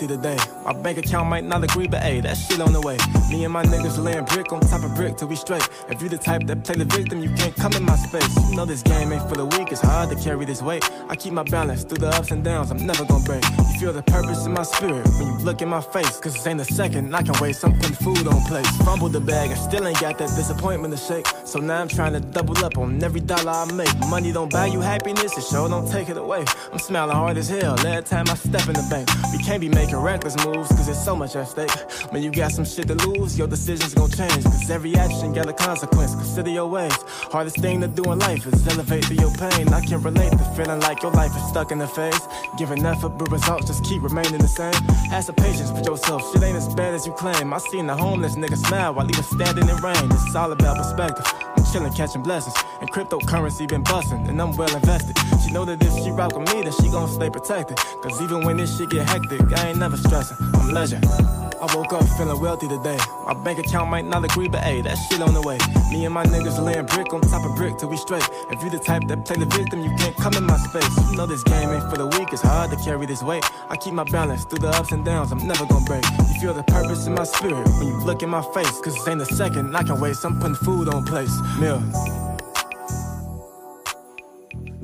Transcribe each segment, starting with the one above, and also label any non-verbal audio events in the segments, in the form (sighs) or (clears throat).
Today. My bank account might not agree, but hey, that shit on the way. Me and my niggas laying brick on top of brick till we straight. If you the type that play the victim, you can't come in my space. You know this game ain't for the weak, it's hard to carry this weight. I keep my balance through the ups and downs, I'm never gonna break. You feel the purpose in my spirit when you look in my face. Cause this ain't a second, I can waste. Putting food on plates. Fumbled the bag I still ain't got that disappointment to shake. So now I'm trying to double up on every dollar I make. Money don't buy you happiness, it sure don't take it away. I'm smiling hard as hell every time I step in the bank. We can't be making reckless moves, cause there's so much at stake. When you got some shit to lose, your decisions gon' change. Cause every action got a consequence. Consider your ways. Hardest thing to do in life is elevate through your pain. I can relate to feeling like your life is stuck in the phase. Giving effort, but results just keep remaining the same. Have some patience with yourself, shit ain't as bad as you claim. I seen the homeless nigga smile while he was standing in rain. It's all about perspective. I'm chilling, catching blessings. And cryptocurrency been busting, and I'm well invested. Know that if she rock with me, then she gon' stay protected. Cause even when this shit get hectic, I ain't never stressing. I'm legend. I woke up feeling wealthy today. My bank account might not agree, but hey, that shit on the way. Me and my niggas laying brick on top of brick till we straight. If you the type that play the victim, you can't come in my space. You know this game ain't for the weak, it's hard to carry this weight. I keep my balance through the ups and downs, I'm never gonna break. You feel the purpose in my spirit when you look in my face. Cause this ain't a second, I can waste. I'm putting food on place. Meal.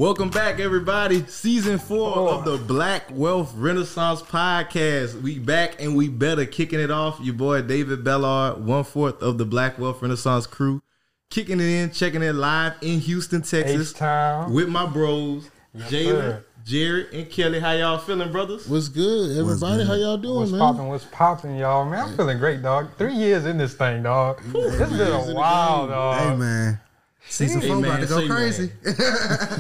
Welcome back, everybody. Season four of the Black Wealth Renaissance Podcast. We back and we better kicking it off. Your boy David Bellard, one fourth of the Black Wealth Renaissance crew, kicking it in, checking it live in Houston, Texas, H-Town. with my bros, Jalen, sir. Jared, and Kelly. How y'all feeling, brothers? What's good, everybody? How y'all doing, What's man? popping? What's popping, y'all? Man, I'm feeling great, dog. Three years in this thing, dog. this has been a the while, game. dog. Hey, man. Season Hey, four man, about to say, go crazy.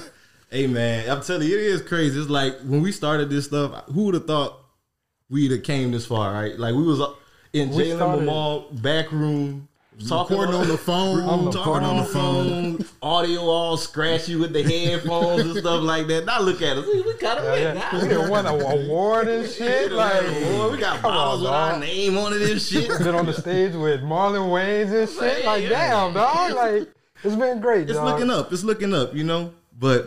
(laughs) Hey man, I'm telling you, it is crazy. It's like when we started this stuff, who would have thought we'd have came this far, right? Like we was in Jalen Mamal back room. Talking Recording (laughs) on the phone. On the talking phone. on the phone, audio all scratchy with the headphones and stuff like that. Now look at us, we, we kind of Yeah, yeah. We done won an award and (laughs) shit. Like, boy, we got bottles on, with our name on it and (laughs) shit. Been on the stage with Marlon Wayans and shit. Like, Yeah. damn, dog. Like, it's been great, It's dog. looking up. It's looking up. You know, but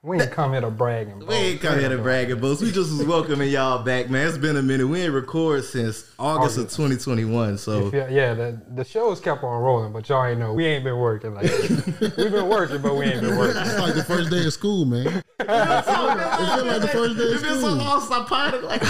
We ain't come here to brag and We ain't come here to brag and boast. We just was welcoming y'all back, man. It's been a minute. We ain't recorded since August of 2021. So Yeah, yeah the, the shows kept on rolling, but y'all ain't know. We ain't been working like. (laughs) We've been working, but we ain't been working. It's like the first day of school, man. (laughs) It feel like the first day of It's been so school. long since I potted. Like,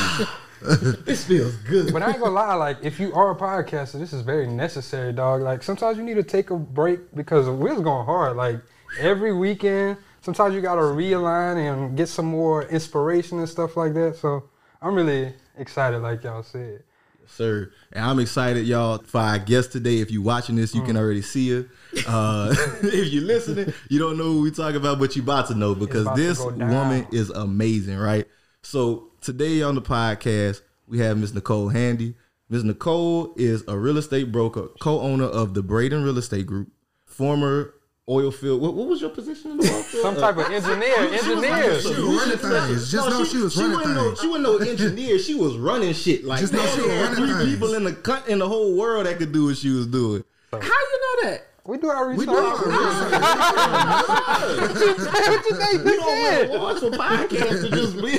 (sighs) this feels good. But I ain't gonna lie, like if you are a podcaster, this is very necessary, dog. Like sometimes you need to take a break because we was going hard. Like every weekend, sometimes you gotta realign and get some more inspiration and stuff like that. So I'm really excited, like y'all said. sir. And I'm excited, y'all, for our guest today. If you're watching this, you can Mm. already see her. Uh, (laughs) if you're listening, you don't know who we talk about, but you about to know because this woman is amazing, right? So today on the podcast, we have Miss Nicole Handy. Miss Nicole is a real estate broker, co-owner of the Braden Real Estate Group, former oil field. What, what was your position in the oil field? Some type of engineer, engineer. She was running things. Just know she was running wasn't no, things. she wasn't no engineer. She was running shit. Like Just know she was running three things. people in the coun- in the whole world that could do what she was doing. So How you know that? we do our research. We do our research. (laughs) what you say? What you think you said? watch a podcast to just be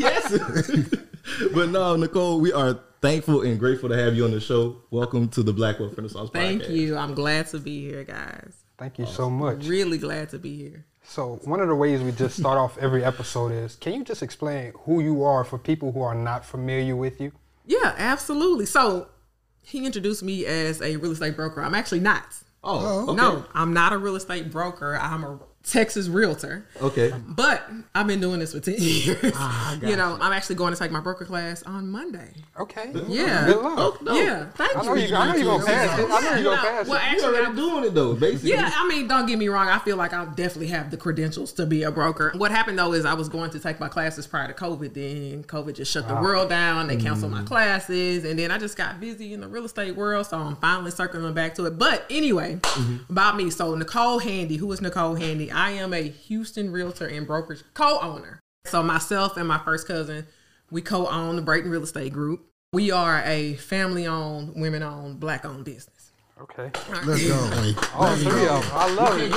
BS. (laughs) but no, Nicole, we are thankful and grateful to have you on the show. Welcome to the Black Wealth Renaissance Thank Podcast. Thank you. I'm glad to be here, guys. Thank you oh, so much. Really glad to be here. So one of the ways we just start off every episode is, can you just explain who you are for people who are not familiar with you? Yeah, absolutely. So he introduced me as a real estate broker. I'm actually not. Oh, oh okay. No, I'm not a real estate broker. I'm a Texas realtor. Okay. But I've been doing this for 10 (laughs) years. Ah, you know, I'm actually going to take my broker class on Monday. Okay. Yeah. Good luck. Oh, no. Yeah, thank I know you. you. I know you're gonna pass it. I know you're gonna Yeah, pass well, it. You actually, already I'm- doing it though, basically. Yeah, I mean, don't get me wrong. I feel like I definitely have the credentials to be a broker. What happened though is I was going to take my classes prior to COVID. Then COVID just shut the ah. world down. They canceled my mm. classes, and then I just got busy in the real estate world. So I'm finally circling back to it. But anyway, mm-hmm. about me. So Nicole Handy, who is Nicole Handy? I am a Houston realtor and brokerage co-owner. So myself and my first cousin, we co-own the Braden Real Estate Group. We are a family-owned, women-owned, black-owned business. Okay. Let's go. (laughs) All three of them. I love it.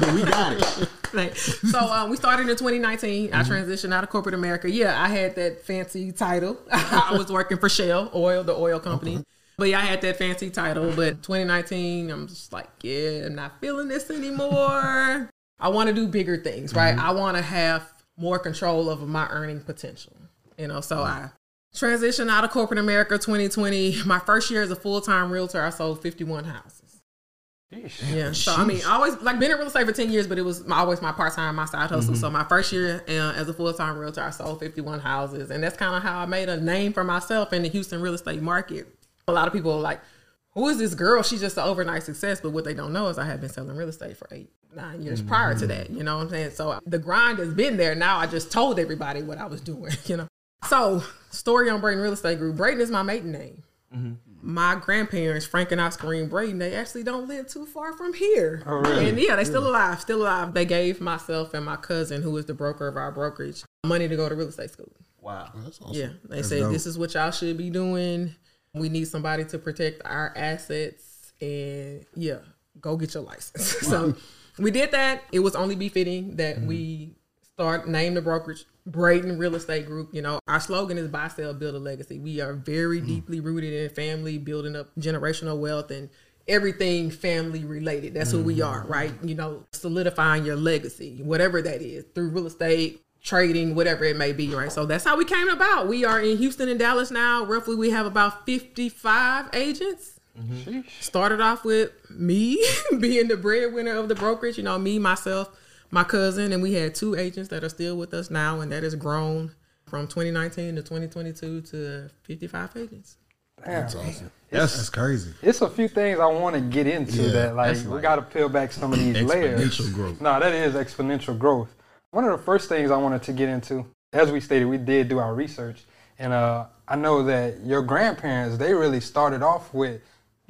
but (laughs) we got it. So um, we started in 2019. I transitioned out of corporate America. Yeah, I had that fancy title. (laughs) I was working for Shell Oil, the oil company. But yeah, I had that fancy title. But 2019, I'm just like, yeah, I'm not feeling this anymore. I want to do bigger things, right? I want to have more control over my earning potential. You know, so I transitioned out of corporate America 2020. My first year as a full time realtor, I sold 51 houses. Yeah. So I mean, I always like been in real estate for ten years, but it was my, always my part time, my side hustle. So my first year uh, as a full time realtor, I sold fifty one houses, and that's kind of how I made a name for myself in the Houston real estate market. A lot of people are like, "Who is this girl? She's just an overnight success." But what they don't know is I had been selling real estate for eight, nine years mm-hmm. prior to that. You know what I'm saying? So the grind has been there. Now I just told everybody what I was doing. (laughs) You know. So story on Braden Real Estate Group. Braden is my maiden name mm-hmm. my grandparents, Frank and Oscar Green Braden, they actually don't live too far from here. Oh, really? And yeah, they're still alive, still alive. They gave myself and my cousin, who is the broker of our brokerage, money to go to real estate school. Wow. That's awesome. Yeah, they That's said dope. this is what y'all should be doing. We need somebody to protect our assets, and yeah, go get your license. (laughs) so we did that. It was only befitting that mm-hmm. we start name the brokerage Braden Real Estate Group. You know, our slogan is buy, sell, build a legacy. We are very mm-hmm. deeply rooted in family, building up generational wealth and everything family related. That's who we mm-hmm. are, right? You know, solidifying your legacy, whatever that is, through real estate, trading, whatever it may be, right? So that's how we came about. We are in Houston and Dallas now. Roughly, we have about 55 agents. Mm-hmm. Started off with me (laughs) being the breadwinner of the brokerage, you know, me, myself, my cousin, and we had two agents that are still with us now, and that has grown from 2019 to 2022 to 55 agents. Damn. That's awesome. That's, That's crazy. It's a few things I want to get into Yeah, that like that's we got to peel back some of these layers. exponential growth. No, that is exponential growth. One of the first things I wanted to get into, as we stated, we did do our research, and uh, I know that your grandparents they really started off with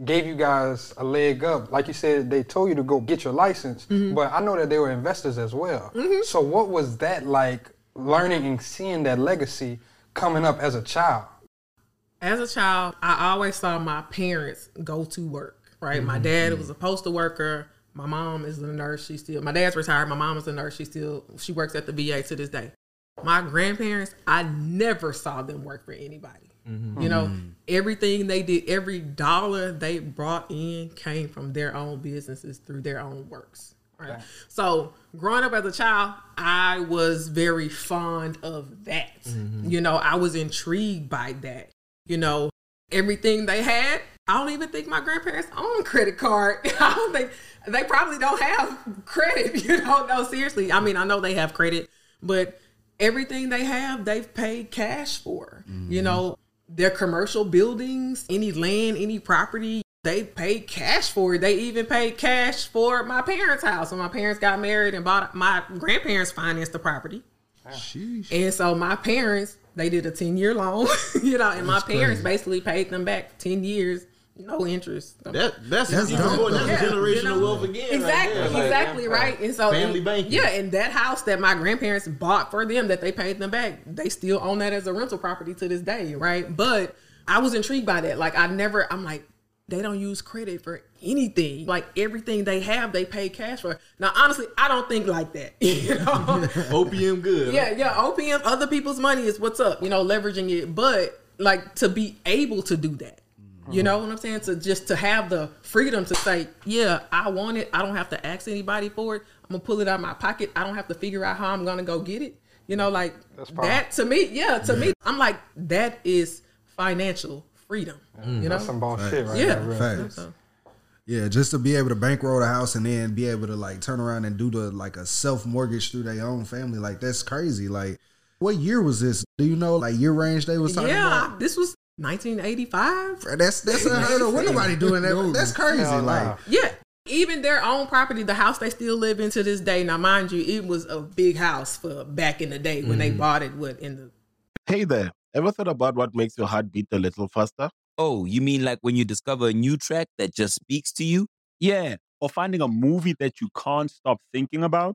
gave you guys a leg up. Like you said, they told you to go get your license, mm-hmm. but I know that they were investors as well. Mm-hmm. So what was that like learning and seeing that legacy coming up as a child? As a child, I always saw my parents go to work, right? My dad mm-hmm. was a postal worker. My mom is a nurse. She still, my dad's retired. My mom is a nurse. She still, she works at the VA to this day. My grandparents, I never saw them work for anybody. Mm-hmm. You know, mm-hmm. everything they did, every dollar they brought in came from their own businesses through their own works. Right. So growing up as a child, I was very fond of that. Mm-hmm. You know, I was intrigued by that. You know, everything they had. I don't even think my grandparents own a credit card. (laughs) I don't think they probably don't have credit. (laughs) You know, no, seriously. I mean, I know they have credit, but everything they have, they've paid cash for. You know, their commercial buildings, any land, any property, they paid cash for it. They even paid cash for my parents' house. When my parents got married and bought my grandparents financed the property. Sheesh. And so my parents, they did a 10 year loan, (laughs) you know, and my parents basically paid them back 10 years, no interest. That, that's, That's even dope, more though. that's Yeah, generational you know? wealth again. Exactly, right there. exactly right. And so Family and- banking. Yeah, and that house that my grandparents bought for them that they paid them back, they still own that as a rental property to this day, right? But I was intrigued by that. Like I never I'm like, they don't use credit for anything. Like everything they have, they pay cash for. Now, honestly, I don't think like that. (laughs) You know, (laughs) opium good. yeah, yeah. OPM, other people's money is what's up. You know, leveraging it, but like to be able to do that. You know what I'm saying? To just to have the freedom to say, yeah, I want it. I don't have to ask anybody for it. I'm gonna pull it out of my pocket. I don't have to figure out how I'm gonna go get it. You know, like that to me, yeah, to me, I'm like that is financial freedom. Mm. you know, That's some boss shit right yeah. there. really. Facts. Yeah, just to be able to bankroll the house and then be able to like turn around and do the like a self mortgage through their own family, like that's crazy. Like, what year was this? Do you know like year range they was talking yeah, about? Yeah, this was 1985. That's that's unheard of. What nobody doing that? That's crazy. Hell nah. Like, Yeah. Even their own property, the house they still live in to this day. Now, mind you, it was a big house for back in the day when they mm-hmm. bought it. What in the Hey there. Ever thought about what makes your heart beat a little faster? Oh, you mean like when you discover a new track that just speaks to you? Yeah, or finding a movie that you can't stop thinking about.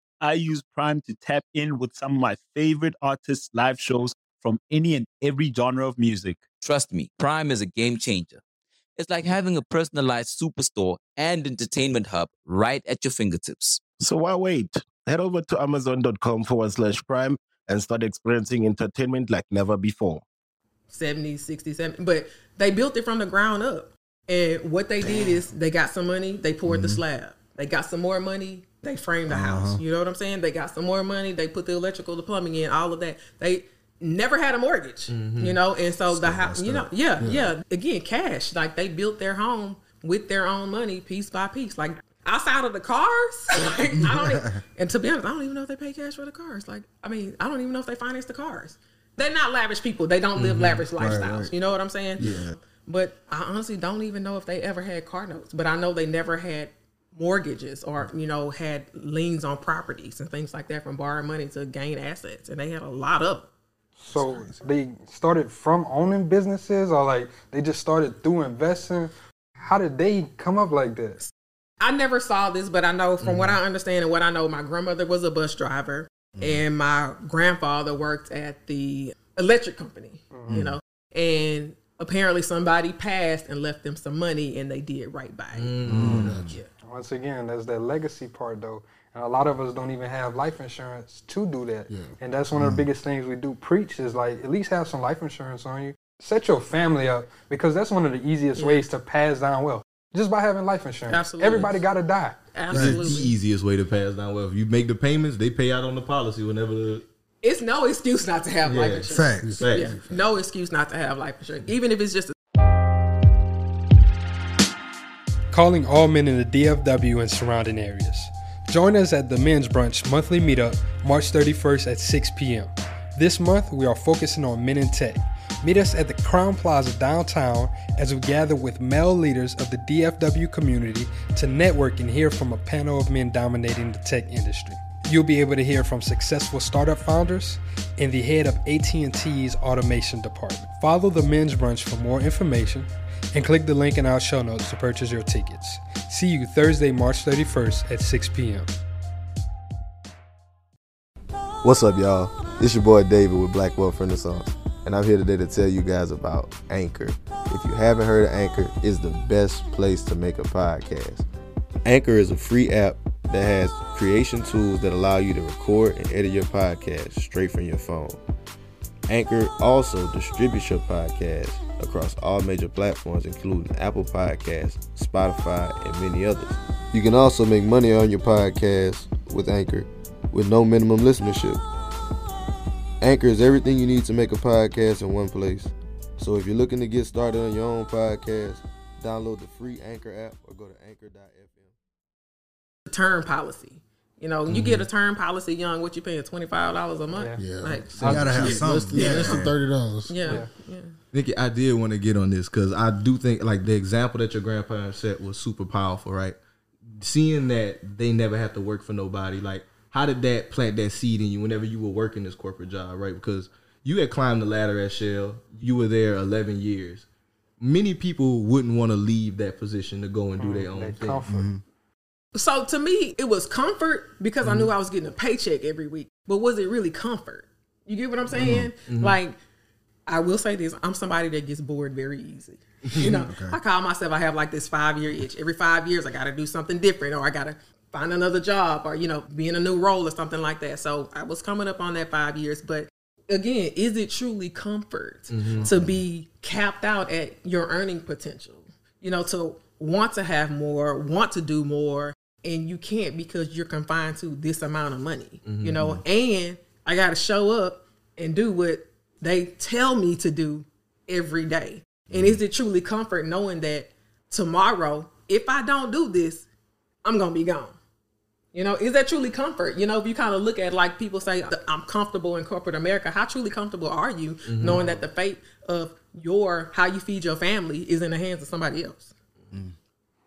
I use Prime to tap in with some of my favorite artists' live shows from any and every genre of music. Trust me, Prime is a game changer. It's like having a personalized superstore and entertainment hub right at your fingertips. So why wait? Head over to amazon.com forward slash prime and start experiencing entertainment like never before. 70s, 60s, 70s. But they built it from the ground up. And what they did is they got some money, they poured the mm-hmm. slab. They got some more money, they framed the house. You know what I'm saying? They got some more money, they put the electrical, the plumbing in, all of that. They never had a mortgage, you know? And so the house, you know, yeah, yeah, Again, cash. Like they built their home with their own money, piece by piece. Like outside of the cars, (laughs) like, I don't even, (laughs) and to be honest, I don't even know if they pay cash for the cars. Like, I mean, I don't even know if they finance the cars. They're not lavish people. They don't live lavish Right, lifestyles. right. You know what I'm saying? Yeah. But I honestly don't even know if they ever had car notes. But I know they never had mortgages or, you know, had liens on properties and things like that from borrowing money to gain assets. And they had a lot of them. So they started from owning businesses, or like they just started through investing. How did they come up like this? I never saw this, but I know from what mm-hmm. I understand and what I know, my grandmother was a bus driver mm-hmm. and my grandfather worked at the electric company, you mm-hmm. know, and apparently somebody passed and left them some money and they did right by it. Mm. Mm. Mm. Yeah. Once again, there's that legacy part though. And a lot of us don't even have life insurance to do that. And that's one of the biggest things we do preach is like at least have some life insurance on you. Set your family up because that's one of the easiest ways to pass down wealth. Just by having life insurance. Absolutely. Everybody gotta die. That's the easiest way to pass down wealth. You make the payments, they pay out on the policy whenever the It's no excuse not to have life insurance. facts. facts. No excuse not to have life insurance, even if it's just a calling all men in the DFW and surrounding areas. Join us at the Men's Brunch monthly meetup March 31st at 6 p.m. This month, we are focusing on men in tech. Meet us at the Crowne Plaza downtown as we gather with male leaders of the DFW community to network and hear from a panel of men dominating the tech industry. You'll be able to hear from successful startup founders and the head of AT&T's automation department. Follow the Men's Brunch for more information and click the link in our show notes to purchase your tickets. See you Thursday, March 31st at 6 p.m. What's up, y'all? It's your boy David with Black Wealth Renaissance, and I'm here today to tell you guys about Anchor. If you haven't heard of Anchor, it's the best place to make a podcast. Anchor is a free app that has creation tools that allow you to record and edit your podcast straight from your phone. Anchor also distributes your podcast across all major platforms, including Apple Podcasts, Spotify, and many others. You can also make money on your podcast with Anchor with no minimum listenership. Anchor is everything you need to make a podcast in one place. So if you're looking to get started on your own podcast, download the free Anchor app or go to anchor.fm. term policy. You know, you get a mm-hmm. term policy young, what you paying twenty five dollars a month? Yeah. like You gotta have something. Less than- Yeah. less than $30. Yeah, yeah. Nikki, I did want to get on this because I do think like the example that your grandparents set was super powerful, right? Seeing that they never have to work for nobody, like how did that plant that seed in you whenever you were working this corporate job, right? Because you had climbed the ladder at Shell, you were there eleven years. Many people wouldn't want to leave that position to go and do mm-hmm. their own thing. Mm-hmm. So to me, it was comfort because I knew I was getting a paycheck every week. But was it really comfort? You get what I'm saying? Mhm. Like, I will say this: I'm somebody that gets bored very easy. (laughs) You know, Okay. I call myself. I have like this five year itch. Every five years, I got to do something different, or I got to find another job, or you know, be in a new role or something like that. So I was coming up on that five years, but. Again, is it truly comfort Mhm. to be capped out at your earning potential? You know, to want to have more, want to do more, and you can't because you're confined to this amount of money. You mm-hmm. know, and I got to show up and do what they tell me to do every day. And is mm-hmm. it truly comfort knowing that tomorrow, if I don't do this, I'm gonna be gone? You know, is that truly comfort? You know, if you kind of look at like people say, I'm comfortable in corporate America, how truly comfortable are you Mhm. knowing that the fate of your how you feed your family is in the hands of somebody else? Mm-hmm.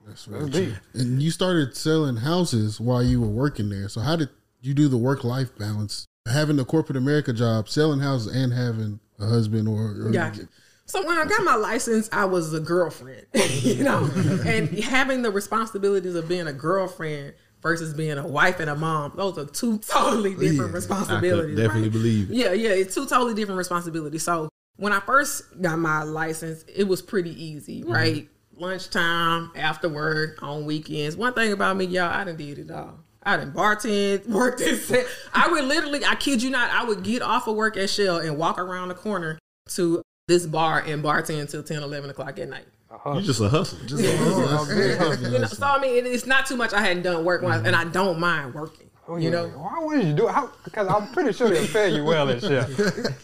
That's true. And you started selling houses while you were working there. So how did you do the work life balance? Having a corporate America job, selling houses, and having a husband or, or Gotcha. So when I got my license, I was a girlfriend, (laughs) you know, and having the responsibilities of being a girlfriend versus being a wife and a mom, those are two totally different responsibilities. I could definitely right? believe it. Yeah, yeah, it's two totally different responsibilities. So when I first got my license, it was pretty easy, Mm-hmm. Right? Lunchtime, after work, on weekends. One thing about me, y'all, I done did it all. I done bartend, (laughs) worked this. I would literally, I kid you not, I would get off of work at Shell and walk around the corner to this bar and bartend until 10, 11 o'clock at night. Uh-huh. You just a hustler. Just a hustler. (laughs) You know, so I mean, it, it's not too much I hadn't done work wise, mm-hmm. and I don't mind working. Oh, You know, why wouldn't you do it? How, because I'm pretty sure they'll pay you well and shit. (laughs)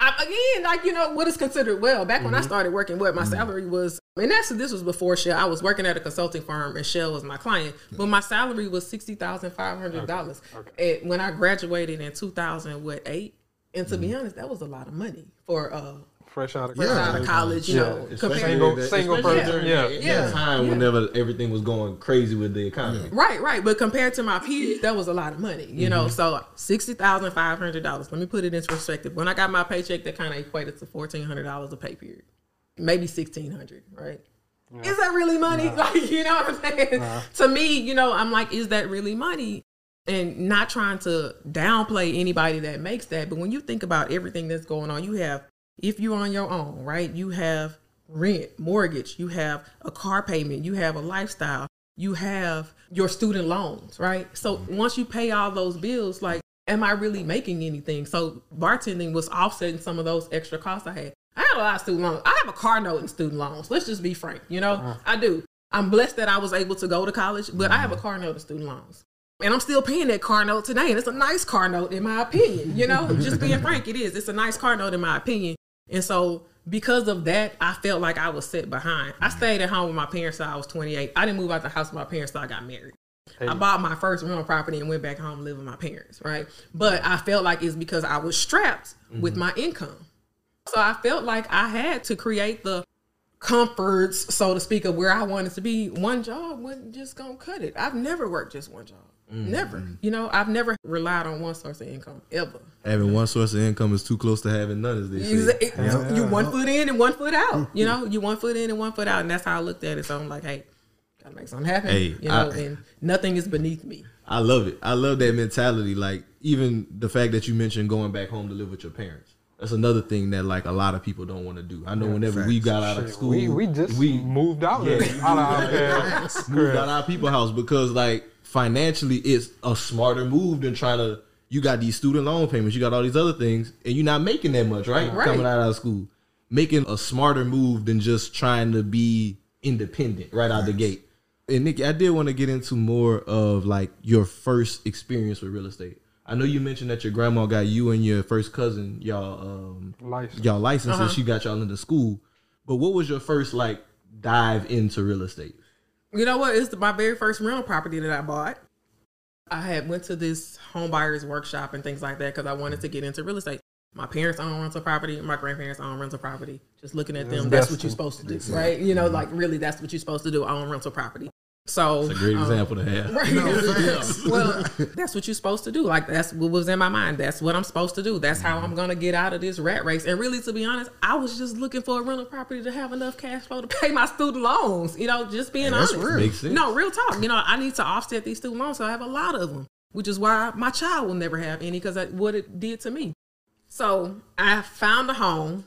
I, again, like you know, what is considered well. Back when I Mhm. started working, what my mm-hmm. salary was, and that's this was before Shell. I was working at a consulting firm, and Shell was my client, but my salary was sixty thousand five hundred dollars. And when I graduated in two thousand, what eight? And to be honest, that was a lot of money for uh Fresh out of fresh college. out of college. You know, Especially compared- during that- single especially person, during yeah. that- Yeah. that time Yeah. whenever everything was going crazy with the economy. Right, right. But compared to my peers, that was a lot of money, you know. Mhm. So sixty thousand five hundred dollars. Let me put it into perspective. When I got my paycheck, that kind of equated to fourteen hundred dollars a pay period, maybe sixteen hundred. Right? Is that really money? Like, (laughs) you know what I'm saying? Nah. To me, you know, I'm like, is that really money? And not trying to downplay anybody that makes that, but when you think about everything that's going on, you have if you're on your own, right? You have rent, mortgage, you have a car payment, you have a lifestyle, you have your student loans, right? So mm-hmm. once you pay all those bills, like, am I really making anything? So bartending was offsetting some of those extra costs I had. I had a lot of student loans. I have a car note in student loans. Let's just be frank, you know, uh-huh. I do. I'm blessed that I was able to go to college, but I have a mm-hmm. car note in student loans. And I'm still paying that car note today. And it's a nice car note, in my opinion. You know, (laughs) just being frank, it is. It's a nice car note, in my opinion. And so, because of that, I felt like I was set behind. I stayed at home with my parents till I was 28. I didn't move out of the house with my parents till I got married. I bought my first rental property and went back home to live with my parents, right? But I felt like it's because I was strapped with mm-hmm. my income. So I felt like I had to create the comforts, so to speak, of where I wanted to be. One job wasn't just gonna cut it. I've never worked just one job. Mm-hmm. Never. You know, I've never relied on one source of income ever. Having one source of income is too close to having none, as they say. Exa- it- You one foot in and one foot out. You know, you one foot in and one foot out, and that's how I looked at it. So I'm like, hey, gotta make something happen. Hey, you know, I- and nothing is beneath me. I love it. I love that mentality. Like even the fact that you mentioned going back home to live with your parents. That's another thing that like a lot of people don't want to do. I know Yeah, whenever we got out of school, we- we just we moved out Yeah, there. Out of our (laughs) moved out our people house because like financially it's a smarter move than trying to. You got these student loan payments, you got all these other things, and you're not making that much, right? Right. Coming out of school, making a smarter move than just trying to be independent right out the gate. And Nikki, I did want to get into more of like your first experience with real estate. I know you mentioned that your grandma got you and your first cousin y'all um License. y'all license and Uh-huh. she got y'all into school. But what was your first like dive into real estate? You know what? It's my very first rental property that I bought. I had went to this home buyers workshop and things like that because I wanted to get into real estate. My parents own rental property. My grandparents own rental property. Just looking at them, that's what you're supposed to do, right? You know, like really, that's what you're supposed to do. Own rental property. So It's a great um, example to have. Right. No, (laughs) well, that's what you're supposed to do. Like that's what was in my mind. That's what I'm supposed to do. That's how I'm gonna get out of this rat race. And really, to be honest, I was just looking for a rental property to have enough cash flow to (laughs) pay my student loans. You know, just being That's honest. real. Makes sense. No, real talk. You know, I need to offset these student loans, so I have a lot of them, which is why my child will never have any because what it did to me. So I found a home.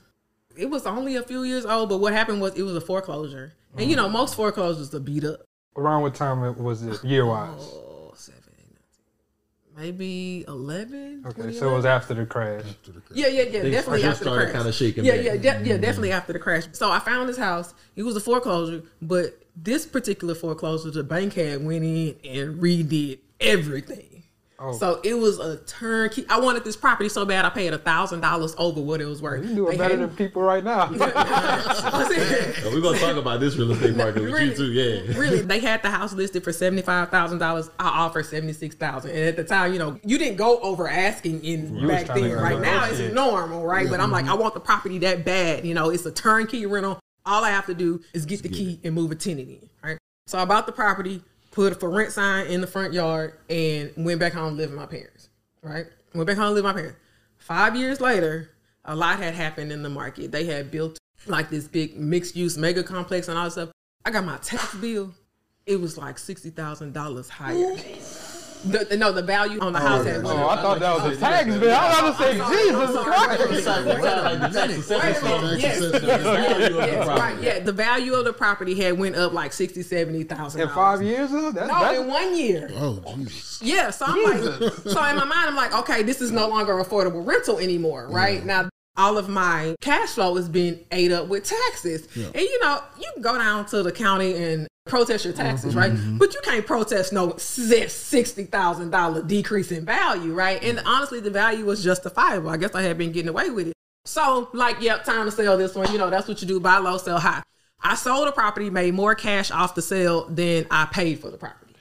It was only a few years old, but what happened was it was a foreclosure, and you know most foreclosures are beat up. Around what time was it year wise? Oh, seven, eight, nine, ten. maybe eleven. Okay, so it was after the crash. Yeah, yeah, yeah. They definitely just after the crash. kinda shaking Yeah, back. yeah, de- yeah. Mm-hmm. Definitely after the crash. So I found this house. It was a foreclosure, but this particular foreclosure, the bank had went in and redid everything. Oh. So it was a turnkey. I wanted this property so bad. I paid a thousand dollars over what it was worth. You doing They better had- than people right now. (laughs) So we're gonna talk about this real estate market with you too, yeah. really, they had the house listed for seventy five thousand dollars. I offered seventy six thousand, and at the time, you know, you didn't go over asking in You back then. Right now, it's negotiate. normal, right? But I'm like. I mm-hmm. want the property that bad. You know, it's a turnkey rental. All I have to do is get the key and move a tenant in, right? So I bought the property, put a for rent sign in the front yard, and went back home live with my parents, right? Went back home live with my parents. Five years later, a lot had happened in the market. They had built like this big mixed use mega complex and all this stuff. I got my tax bill. It was like sixty thousand dollars higher. The, the- no, the value on the oh, house had went Oh. I thought that was a tax bill. I was about to say, Jesus Christ. Yes, right, yeah. The value of the property had went up like sixty, seventy thousand. In five years though? That's, No, that's, in one year. Oh, Jesus. Yeah, so I'm like, so in my mind, I'm like, okay, this is no longer affordable rental anymore, right? Now, all of my cash flow is being ate up with taxes. Yeah. And you know, you can go down to the county and protest your taxes, mm-hmm. right? Mm-hmm. But you can't protest no sixty thousand dollar decrease in value, right? And honestly, the value was justifiable. I guess I had been getting away with it. So, like, yep, time to sell this one. You know, that's what you do: buy low, sell high. I sold a property, made more cash off the sale than I paid for the property.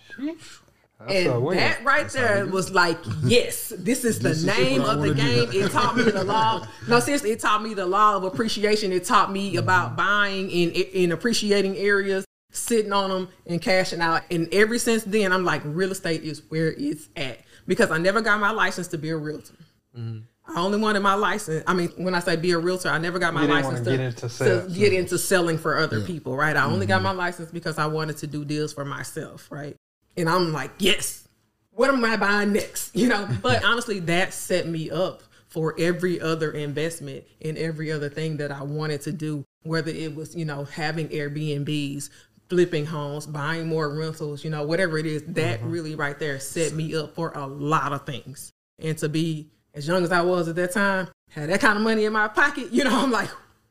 That's and that right there was like, yes, this is the This name what I of the game. It taught me the law. No, seriously, it taught me the law of appreciation. It taught me about buying in in appreciating areas, sitting on them, and cashing out. And ever since then, I'm like, real estate is where it's at because I never got my license to be a realtor. I only wanted my license. I mean, when I say be a realtor, I never got my license to get into to get into selling for other Yeah. people, right? I only got my license because I wanted to do deals for myself, right? And I'm like, yes, what am I buying next? (laughs) You know, but (laughs) honestly, that set me up for every other investment and every other thing that I wanted to do, whether it was, you know, having Airbnbs, flipping homes, buying more rentals, you know, whatever it is, that mm-hmm. really right there set me up for a lot of things. And to be as young as I was at that time, had that kind of money in my pocket, you know, (laughs) I'm like,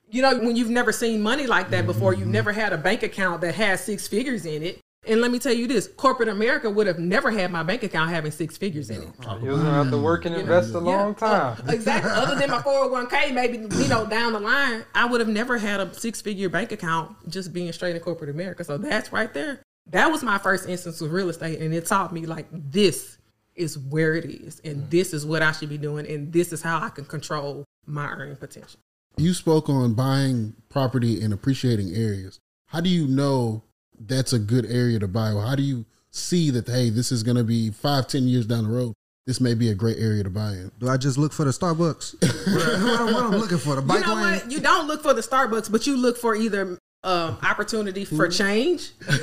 you know, when you've never seen money like that before, you've mm-hmm. never had a bank account that has six figures in it. And let me tell you this corporate America would have never had my bank account having six figures in it. You was gonna have to work and invest a long uh, time. Exactly. Other than my (laughs) 401k, maybe, you know, down the line, I would have never had a six figure bank account just being straight in corporate America. So that's right there. That was my first instance with real estate. And it taught me, like, this is where it is. And mm. this is what I should be doing. And this is how I can control my earning potential. You spoke on buying property in appreciating areas. How do you know that's a good area to buy? Or how do you see that, hey, this is going to be five, ten years down the road? This may be a great area to buy in. Do I just look for the Starbucks? (laughs) what, what I'm looking for? The You know lane? what? You don't look for the Starbucks, but you look for either um, opportunity for change. (laughs) so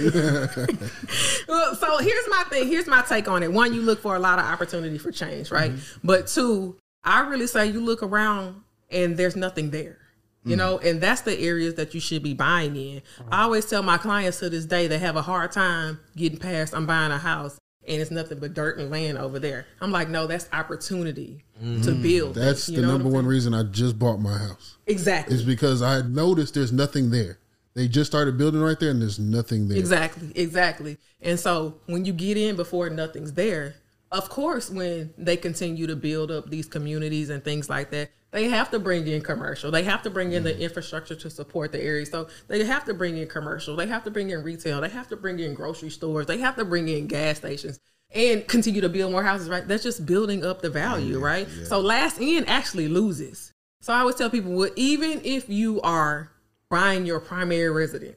here's my thing. Here's my take on it. One, you look for a lot of opportunity for change, right? But two, I really say you look around and there's nothing there. You know, and that's the areas that you should be buying in. I uh-huh. always tell my clients to this day they have a hard time getting past I'm buying a house and it's nothing but dirt and land over there. I'm like, no, that's opportunity to mm, build. That's the number one reason I just bought my house. Exactly. Is because I noticed there's nothing there. They just started building right there and there's nothing there. Exactly, exactly. And so when you get in before nothing's there, of course, when they continue to build up these communities and things like that, they have to bring in commercial. They have to bring in the mm-hmm. infrastructure to support the area. So they have to bring in commercial. They have to bring in retail. They have to bring in grocery stores. They have to bring in gas stations. and continue to build more houses, right? That's just building up the value, right? So last in actually loses. So I always tell people, well, even if you are buying your primary residence,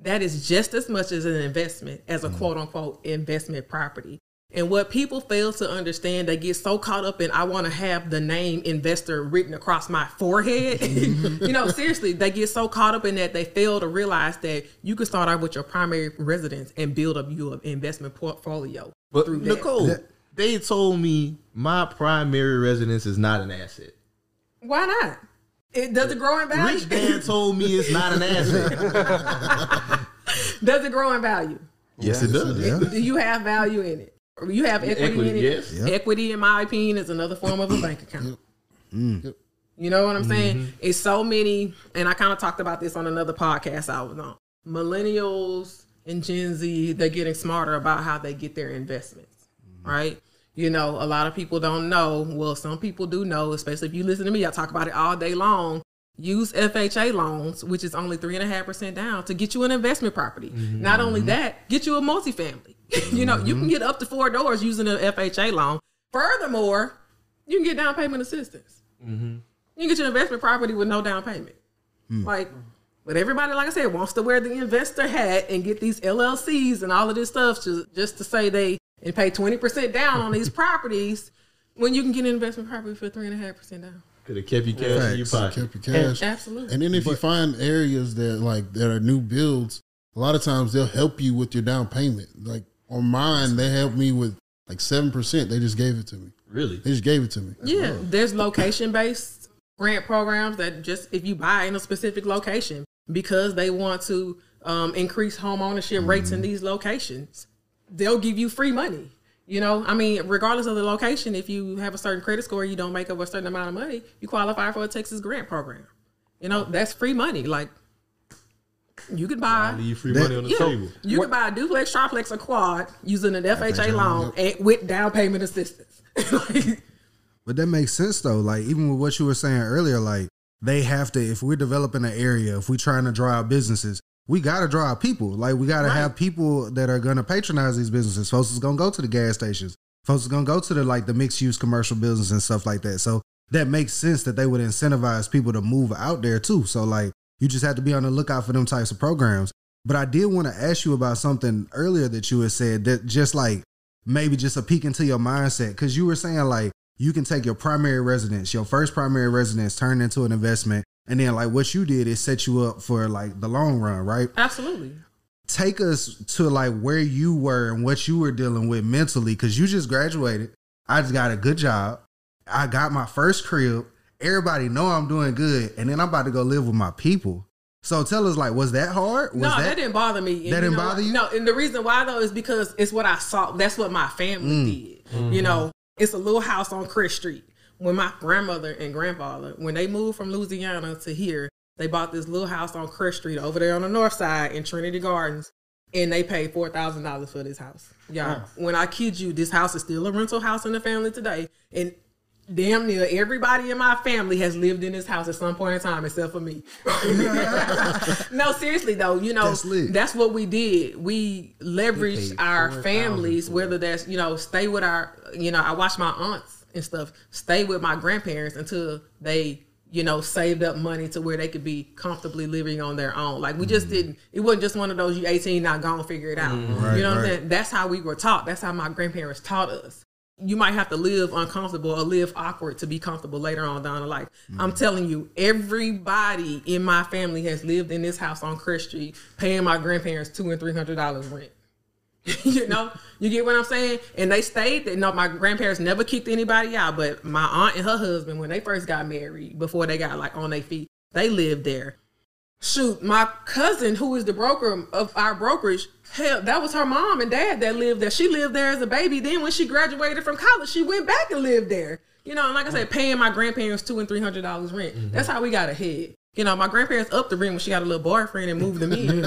that is just as much as an investment as a mm-hmm. quote unquote investment property. And what people fail to understand, they get so caught up in I want to have the name investor written across my forehead. (laughs) you know, seriously, they get so caught up in that they fail to realize that you can start out with your primary residence and build up your investment portfolio. But through that. Nicole, they told me my primary residence is not an asset. Why not? It does it grow in value. Rich Dad told me it's not an asset. (laughs) does it grow in value? yes, it does. Do you have value in it? Or You have equity, equity, in it. yes. Yep. Equity, in my opinion, is another form of a bank account. Mm. You know what I'm saying? Mm-hmm. It's so many, and I kind of talked about this on another podcast I was on. Millennials and Gen Z, they're getting smarter about how they get their investments, Mm-hmm. right? You know, a lot of people don't know. Well, some people do know, especially if you listen to me. I talk about it all day long. Use FHA loans, which is only three and a half percent down, to get you an investment property. Mm-hmm. Not only that, get you a multifamily. (laughs) you know, you can get up to four doors using an FHA loan. Furthermore, you can get down payment assistance. Mm-hmm. You can get your investment property with no down payment. Like, but everybody, like I said, wants to wear the investor hat and get these LLCs and all of this stuff to, just to say they and pay twenty percent down on these (laughs) properties when you can get an investment property for three and a half percent down. Could have kept you cash in your pocket. Kept your cash. Absolutely. And then if you find areas that like that are new builds, a lot of times they'll help you with your down payment. Like on mine, they helped me with like seven percent. They just gave it to me. Really? They just gave it to me. Yeah, there's location based grant programs that just if you buy in a specific location because they want to um, increase home ownership rates in these locations, they'll give you free money. You know, I mean, regardless of the location, if you have a certain credit score, you don't make up a certain amount of money, you qualify for a Texas grant program. You know, that's free money. Like you could buy leave free money on the Yeah, table. You could buy a duplex, triplex, or quad using an FHA loan and with down payment assistance. (laughs) But that makes sense though. Like even with what you were saying earlier, like they have to. If we're developing an area, if we're trying to draw out businesses, we got to draw out people. Like we got to have people that are gonna patronize these businesses. Folks is gonna go to the gas stations. Folks is gonna go to the like the mixed use commercial business and stuff like that. So that makes sense that they would incentivize people to move out there too. So like you just have to be on the lookout for them types of programs. But I did want to ask you about something earlier that you had said that just like maybe just a peek into your mindset because you were saying like you can take your primary residence, your first primary residence, turn into an investment, and then like what you did is set you up for like the long run, right? Absolutely. Take us to like where you were and what you were dealing with mentally because you just graduated. I just got a good job. I got my first crib. Everybody know I'm doing good, and then I'm about to go live with my people. So tell us, like, was that hard? Was no, that, didn't bother me. And That didn't know bother what? you? No, and the reason why though is because it's what I saw. That's what my family Mm. did. Mhm. You know, it's a little house on Chris Street. When my grandmother and grandfather, when they moved from Louisiana to here, they bought this little house on Chris Street over there on the north side in Trinity Gardens, and they paid four thousand dollars for this house. Yeah, when I kid you, this house is still a rental house in the family today, and damn near everybody in my family has lived in this house at some point in time, except for me. (laughs) no, seriously though, you know that's, what we did. We leveraged paid our 4,000 families, whether that's you know stay with our, you know, I watched my aunts and stuff stay with my grandparents until they. You know, saved up money to where they could be comfortably living on their own. Like we just didn't. It wasn't just one of those. You eighteen, now go and figure it out. Mm-hmm. Right, you know what I'm saying? That's how we were taught. That's how my grandparents taught us you might have to live uncomfortable or live awkward to be comfortable later on down the life. I'm mm-hmm. telling you, everybody in my family has lived in this house on Chris Street, paying my grandparents two and three hundred dollars rent. (laughs) you know, you get what I'm saying? And they stayed that No, my grandparents never kicked anybody out, but my aunt and her husband, when they first got married, before they got like on their feet, they lived there. Shoot, my cousin, who is the broker of our brokerage, hell, that was her mom and dad that lived there. She lived there as a baby. Then when she graduated from college, she went back and lived there. You know, and like I said, paying my grandparents two and three hundred dollars rent. Mm-hmm. That's how we got ahead. You know, my grandparents upped the rent when she got a little boyfriend and moved them (laughs) in.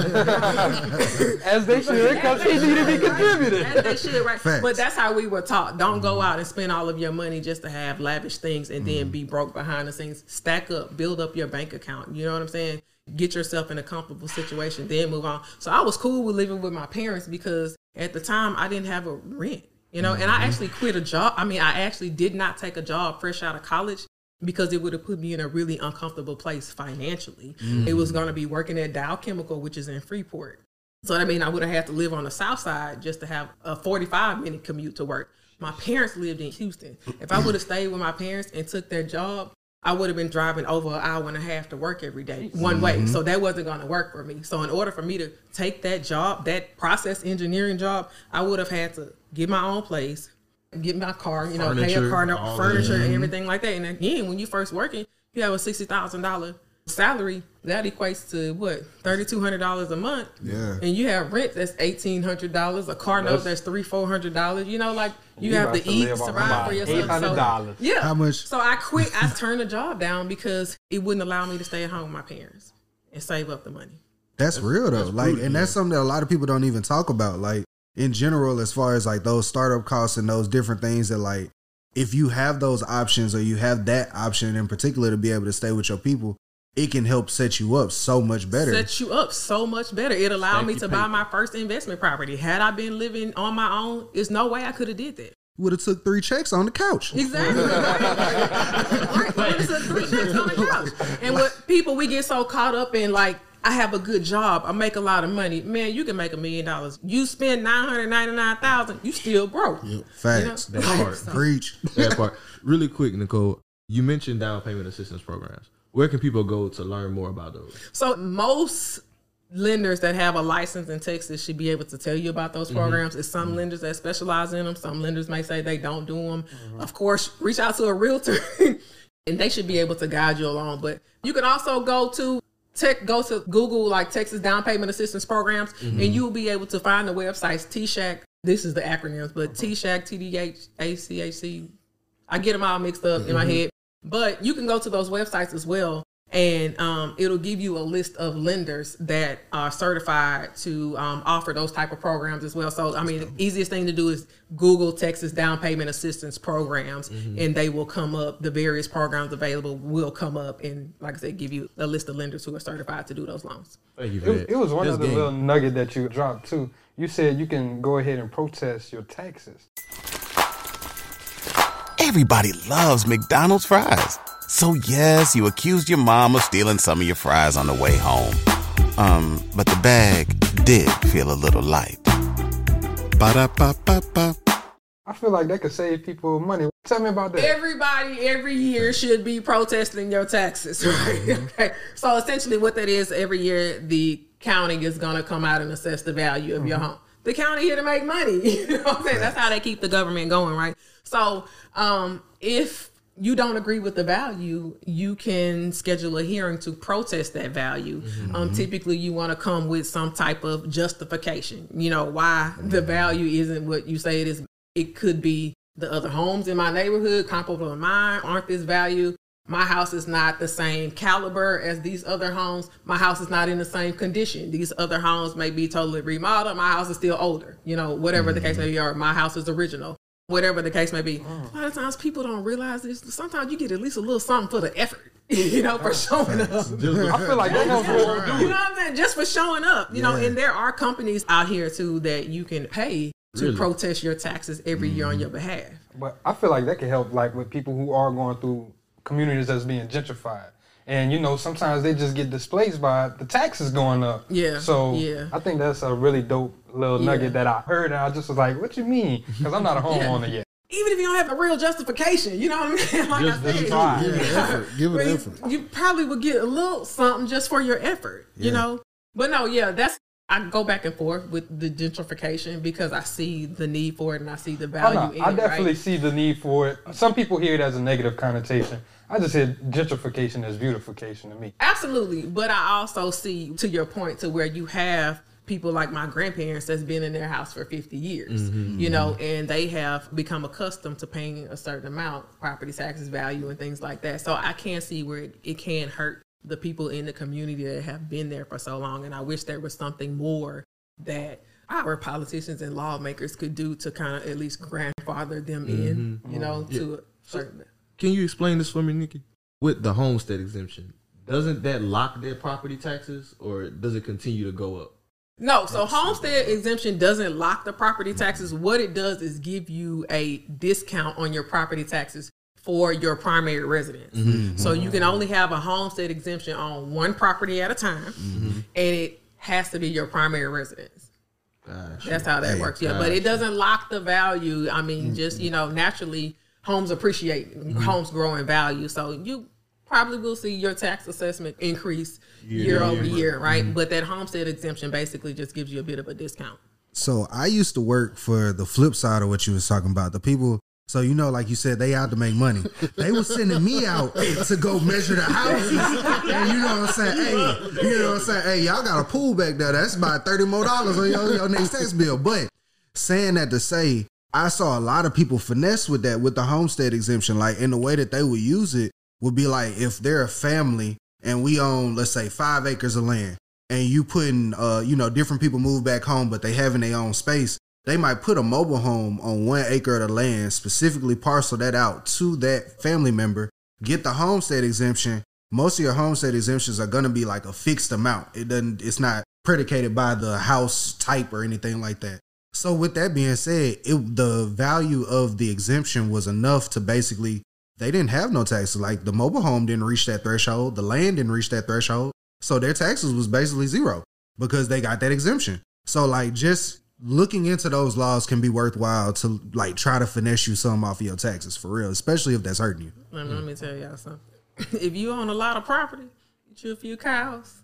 As they should, because he need to be contributing. As they should, right? Facts. But that's how we were taught. Don't go mm-hmm. out and spend all of your money just to have lavish things and then mm-hmm. be broke behind the scenes. Stack up, build up your bank account. You know what I'm saying? Get yourself in a comfortable situation, then move on. So I was cool with living with my parents because at the time I didn't have a rent. You know, and I actually quit a job. I mean, I actually did not take a job fresh out of college because it would have put me in a really uncomfortable place financially. Mm. It was going to be working at Dow Chemical, which is in Freeport. So that mean I would have had to live on the south side just to have a 45 minute commute to work. My parents lived in Houston. If I would have stayed with my parents and took their job, I would have been driving over an hour and a half to work every day, one way. Mhm. So that wasn't going to work for me. So in order for me to take that job, that process engineering job, I would have had to get my own place, get my car, you know, pay a car, furniture, and Mhm. everything like that. And again, when you first working, you have a sixty thousand dollar salary. That equates to what thirty two hundred dollars a month. Yeah. And you have rent that's eighteen hundred dollars, a car note That's- that's three four hundred dollars. You know, like you, You have to to eat, survive for yourself. So, $800. yeah. How much- So I quit. I turned the job down because it wouldn't allow me to stay at home with my parents and save up the money. That's, real though. that's like, brutal, and that's something that a lot of people don't even talk about. Like in general, as far as like those startup costs and those different things that like, if you have those options or you have that option in particular to be able to stay with your people, it can help set you up so much better. Set you up so much better. It allowed Stack me your to buy my first investment property. Had I been living on my own, there's no way I could have did that. Would have took three checks on the couch. Exactly. (laughs) right. Right. It's a three checks on the couch. And what people we get so caught up in like I have a good job. I make a lot of money. Man, you can make a million dollars. You spend nine hundred ninety nine thousand. You still broke. Facts. That part. Preach. That part. Really quick, Nicole. You mentioned down payment assistance programs. Where can people go to learn more about those? So most lenders that have a license in Texas should be able to tell you about those Mhm. programs. There's some lenders that specialize in them. Some lenders may say they don't do them. Of course, reach out to a realtor, (laughs) and they should be able to guide you along. But you can also go to tech, go to Google like Texas Down Payment Assistance Programs, and you'll be able to find the websites TSHAC. This is the acronyms, but TSHAC, TDH, ACHC. I get them all mixed up in my Mhm. head. But you can go to those websites as well, and um, it'll give you a list of lenders that are certified to um, offer those type of programs as well. So, I mean, the easiest thing to do is Google Texas Down Payment Assistance Programs, Mhm. and they will come up. The various programs available will come up, and like I said, give you a list of lenders who are certified to do those loans. Thank you It, it was one other little nugget that you dropped too. You said you can go ahead and protest your taxes. Everybody loves McDonald's fries. So yes, you accused your mom of stealing some of your fries on the way home. Um, but the bag did feel a little light. Ba-da-ba-ba-ba. I feel like that could save people money. Tell me about that. Everybody every year should be protesting your taxes, (laughs) right? okay. So essentially, what that is, every year the county is going to come out and assess the value of your Mhm. home. The county here to make money. (laughs) You know what I'm saying? That's how they keep the government going, right? So um, if you don't agree with the value, you can schedule a hearing to protest that value. Um, typically, you want to come with some type of justification. You know why the value isn't what you say it is. It could be the other homes in my neighborhood comparable to mine aren't this value. My house is not the same caliber as these other homes. My house is not in the same condition. These other homes may be totally remodeled. My house is still older. You know, whatever the case may be, or my house is original. Whatever the case may be. A lot of times people don't realize this. Sometimes you get at least a little something for the effort. (laughs) You know, for showing up. I feel like that helps more. You know what I'm saying? Just for showing up. You know, and there are companies out here too that you can pay to Really? protest your taxes every year on your behalf. But I feel like that could help like with people who are going through communities that's being gentrified. And you know, sometimes they just get displaced by the taxes going up. Yeah, So yeah. I think that's a really dope little Yeah. nugget that I heard, and I just was like, "What you mean?" Because I'm not a (laughs) homeowner yet. Even if you don't have a real justification, you know what I mean? (laughs) Like Just- I just said, try. Give it effort. Give it But you- effort. You probably would get a little something just for your effort, you know? But no, yeah, that's I go back and forth with the gentrification because I see the need for it and I see the oh, value know, in I it. definitely right? see the need for it. Some people hear it as a negative connotation. I just hear gentrification is beautification to me. Absolutely. But I also see, to your point, to where you have people like my grandparents that's been in their house for 50 years, Mhm. you know, and they have become accustomed to paying a certain amount, property taxes, value, and things like that. So I can see where it, it can hurt the people in the community that have been there for so long. And I wish there was something more that our politicians and lawmakers could do to kind of at least grandfather them in, Mhm. you know, Yeah. to a certain. Can you explain this for me, Nikki? With the homestead exemption, doesn't that lock their property taxes, or does it continue to go up? No, so homestead exemption doesn't lock the property taxes. What it does is give you a discount on your property taxes for your primary residence. Mhm. So you can only have a homestead exemption on one property at a time, Mm-hmm. and it has to be your primary residence. That's how that Hey, works. Yeah, but it doesn't lock the value. I mean, just you know, naturally, homes appreciate, homes grow in value. So you probably will see your tax assessment increase Year year, over year. year, right? Mhm. But that homestead exemption basically just gives you a bit of a discount. So I used to work for the flip side of what you was talking about. The people, so you know, like you said, they out to make money. They were sending me out to go measure the houses, and you know what I'm saying? Hey, you know what I'm saying? Hey, y'all got a pool back there. That's about thirty more dollars on your, your next tax bill. But saying that to say, I saw a lot of people finesse with that with the homestead exemption. Like in the way that they would use it would be like if they're a family and we own, let's say, five acres of land and you putting uh you know different people move back home but they having their own space they might put a mobile home on one acre of the land specifically parcel that out to that family member get the homestead exemption most of your homestead exemptions are going to be like a fixed amount it doesn't it's not predicated by the house type or anything like that so with that being said it the value of the exemption was enough to basically they didn't have no taxes like the mobile home didn't reach that threshold the land didn't reach that threshold so their taxes was basically zero because they got that exemption. So like just looking into those laws can be worthwhile to like try to finesse you some off of your taxes for real, especially if that's hurting you. Let me, let me tell y'all something. (laughs) if you own a lot of property, you a few cows.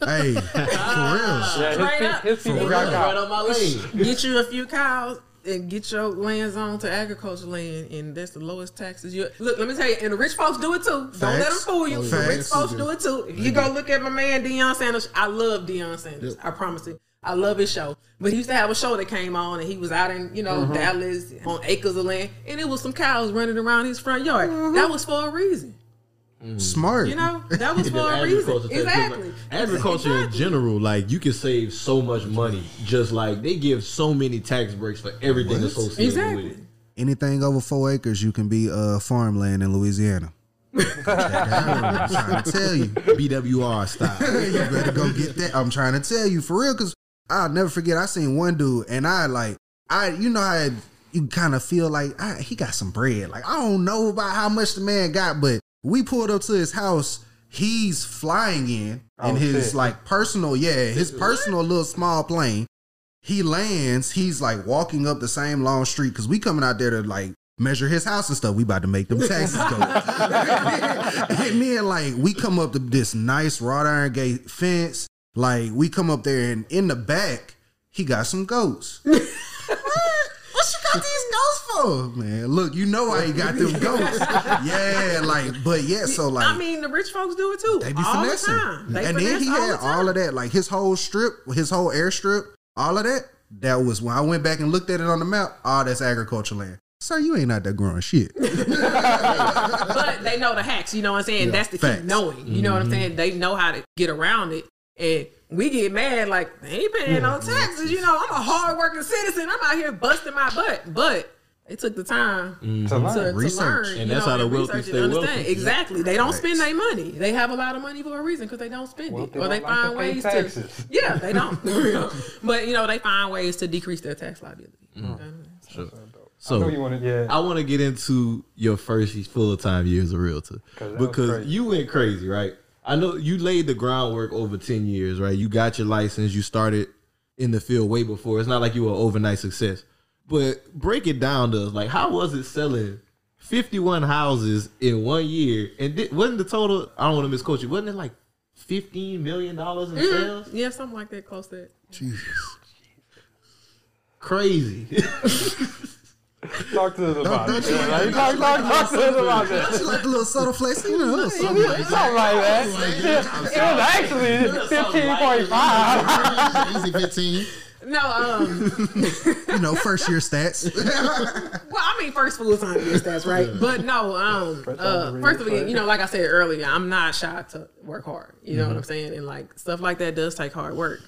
Hey, for real. Straight up. his people For real. Right on my lane. Get you a few cows and get your land zone to agriculture land, and that's the lowest taxes. You look. Let me tell you, and the rich folks do it too. Don't let them fool you. Oh, the rich folks do it too. If you go look at my man Deion Sanders, I love Deion Sanders. I promise you. I love his show, but he used to have a show that came on, and he was out in you know Mm-hmm. Mhm. Dallas on acres of land, and it was some cows running around his front yard. Mm-hmm. That was for a reason. Smart. You know, that was (laughs) for a Agriculture reason. Exactly. like, Agriculture in general, like you can save so much money. Just like they give so many tax breaks for everything What? associated with it. Anything over four acres, you can be uh farmland in Louisiana. (laughs) I'm trying to tell you. BWR style. (laughs) you better go get that. I'm trying to tell you for real, because I'll never forget. I seen one dude, and I like, I you know how you kind of feel like I, he got some bread. Like I don't know about how much the man got, but we pulled up to his house. He's flying in oh, in Oh, his shit. like personal, yeah, his personal little small plane. He lands. He's like walking up the same long street because we coming out there to like measure his house and stuff. We about to make them taxes go. (laughs) (laughs) and then like we come up to this nice wrought iron gate fence. Like we come up there and in the back, he got some goats. (laughs) what? What you got these for? Man, look, you know why he got them (laughs) goats. yeah, like, but yeah, so like I mean, the rich folks do it too. they be all finessing. the time. They and then he had all of that, like his whole strip, his whole airstrip, all of that. That was when I went back and looked at it on the map. All that's agriculture land. Sir, you ain't out there growing shit. (laughs) but they know the hacks. You know what I'm saying? Yeah. That's the Facts. key. Knowing. You know what I'm Mhm. saying? They know how to get around it. And we get mad like they ain't paying no taxes. You know, I'm a hardworking citizen. I'm out here busting my butt. But they took the time Mhm. to, to, Research. learn. And that's know, how the wealthy stay understand. wealthy. Exactly. They don't Facts. spend their money. They have a lot of money for a reason because they don't spend Well, it. they Or they don't like find to ways taxes. to. (laughs) Yeah, they don't. (laughs) You but, you know, they find ways to decrease their tax liability. Sure. I know you wanna- yeah. I want to get into your first full time year as a realtor 'Cause that was because you went crazy, right? I know you laid the groundwork over ten years, right? You got your license, you started in the field way before. It's not like you were an overnight success, but break it down to us. Like, how was it selling fifty one houses in one year? And di- wasn't the total? I don't want to misquote you. Wasn't it like fifteen million dollars in Mhm. sales? Yeah, something like that, close to that. Jesus, crazy. Talk to us about Don't it. you Yeah, like- Talk, talk, talk to us about Don't you that. like a little subtle flex? You know, a something like Something like that. It was actually fifteen point five. Easy 15. No, um, (laughs) you know, first year stats. (laughs) well, I mean, first full time years, that's right. But no, um, First uh, first of all, you know, like I said earlier, I'm not shy to work hard. You know Mhm. what I'm saying? And like stuff like that does take hard work.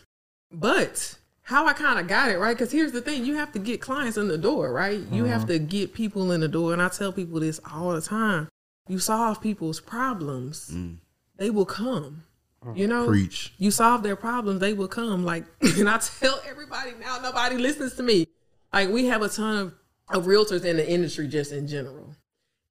But how I kind of got it right, because here's the thing: you have to get clients in the door, right? You have Mhm. to get people in the door, and I tell people this all the time: you solve people's problems, they will come. You know, Preach. You solve their problems, they will come. Like, (laughs) and I tell everybody now, nobody listens to me. Like, we have a ton of, of realtors in the industry just in general,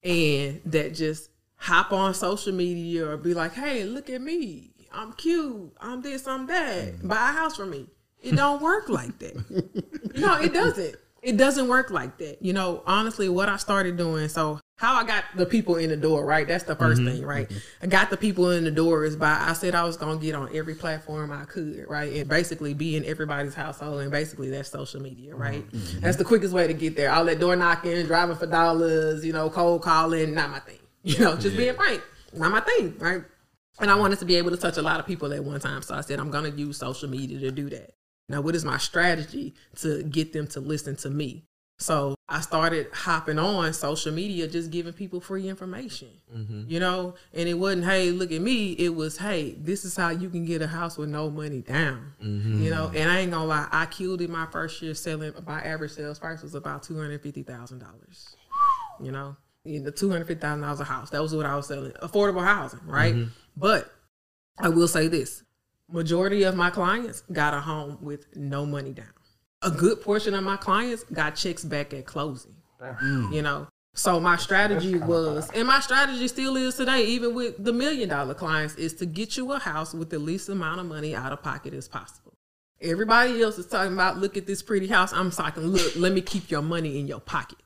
and that just hop on social media or be like, "Hey, look at me, I'm cute, I'm this, I'm that, mm-hmm. buy a house for me." It don't work like that. (laughs) no, it doesn't. It doesn't work like that. You know, honestly, what I started doing, so how I got the people in the door, right? That's the 1st Mhm, thing, right? I got the people in the door is by I said I was gonna get on every platform I could, right? And basically be in everybody's household and basically that's social media, right? Mhm. That's the quickest way to get there. All that door knocking, driving for dollars, you know, cold calling, not my thing. (laughs) You know, just being frank, not my thing, right? And I wanted to be able to touch a lot of people at one time. So I said, I'm going to use social media to do that. Now, what is my strategy to get them to listen to me? So I started hopping on social media, just giving people free information, you know? And it wasn't, hey, look at me. It was, hey, this is how you can get a house with no money down, Mhm. you know? And I ain't gonna lie, I killed it my first year selling, my average sales price was about $250,000, you know? In the $250,000 a house. That was what I was selling. Affordable housing, right? Mhm. But I will say this majority of my clients got a home with no money down. A good portion of my clients got checks back at closing. You know, so my strategy was, and my strategy still is today, even with the million dollar clients, is to get you a house with the least amount of money out of pocket as possible. Everybody else is talking about, look at this pretty house. I'm talking, look, let me keep your money in your pocket.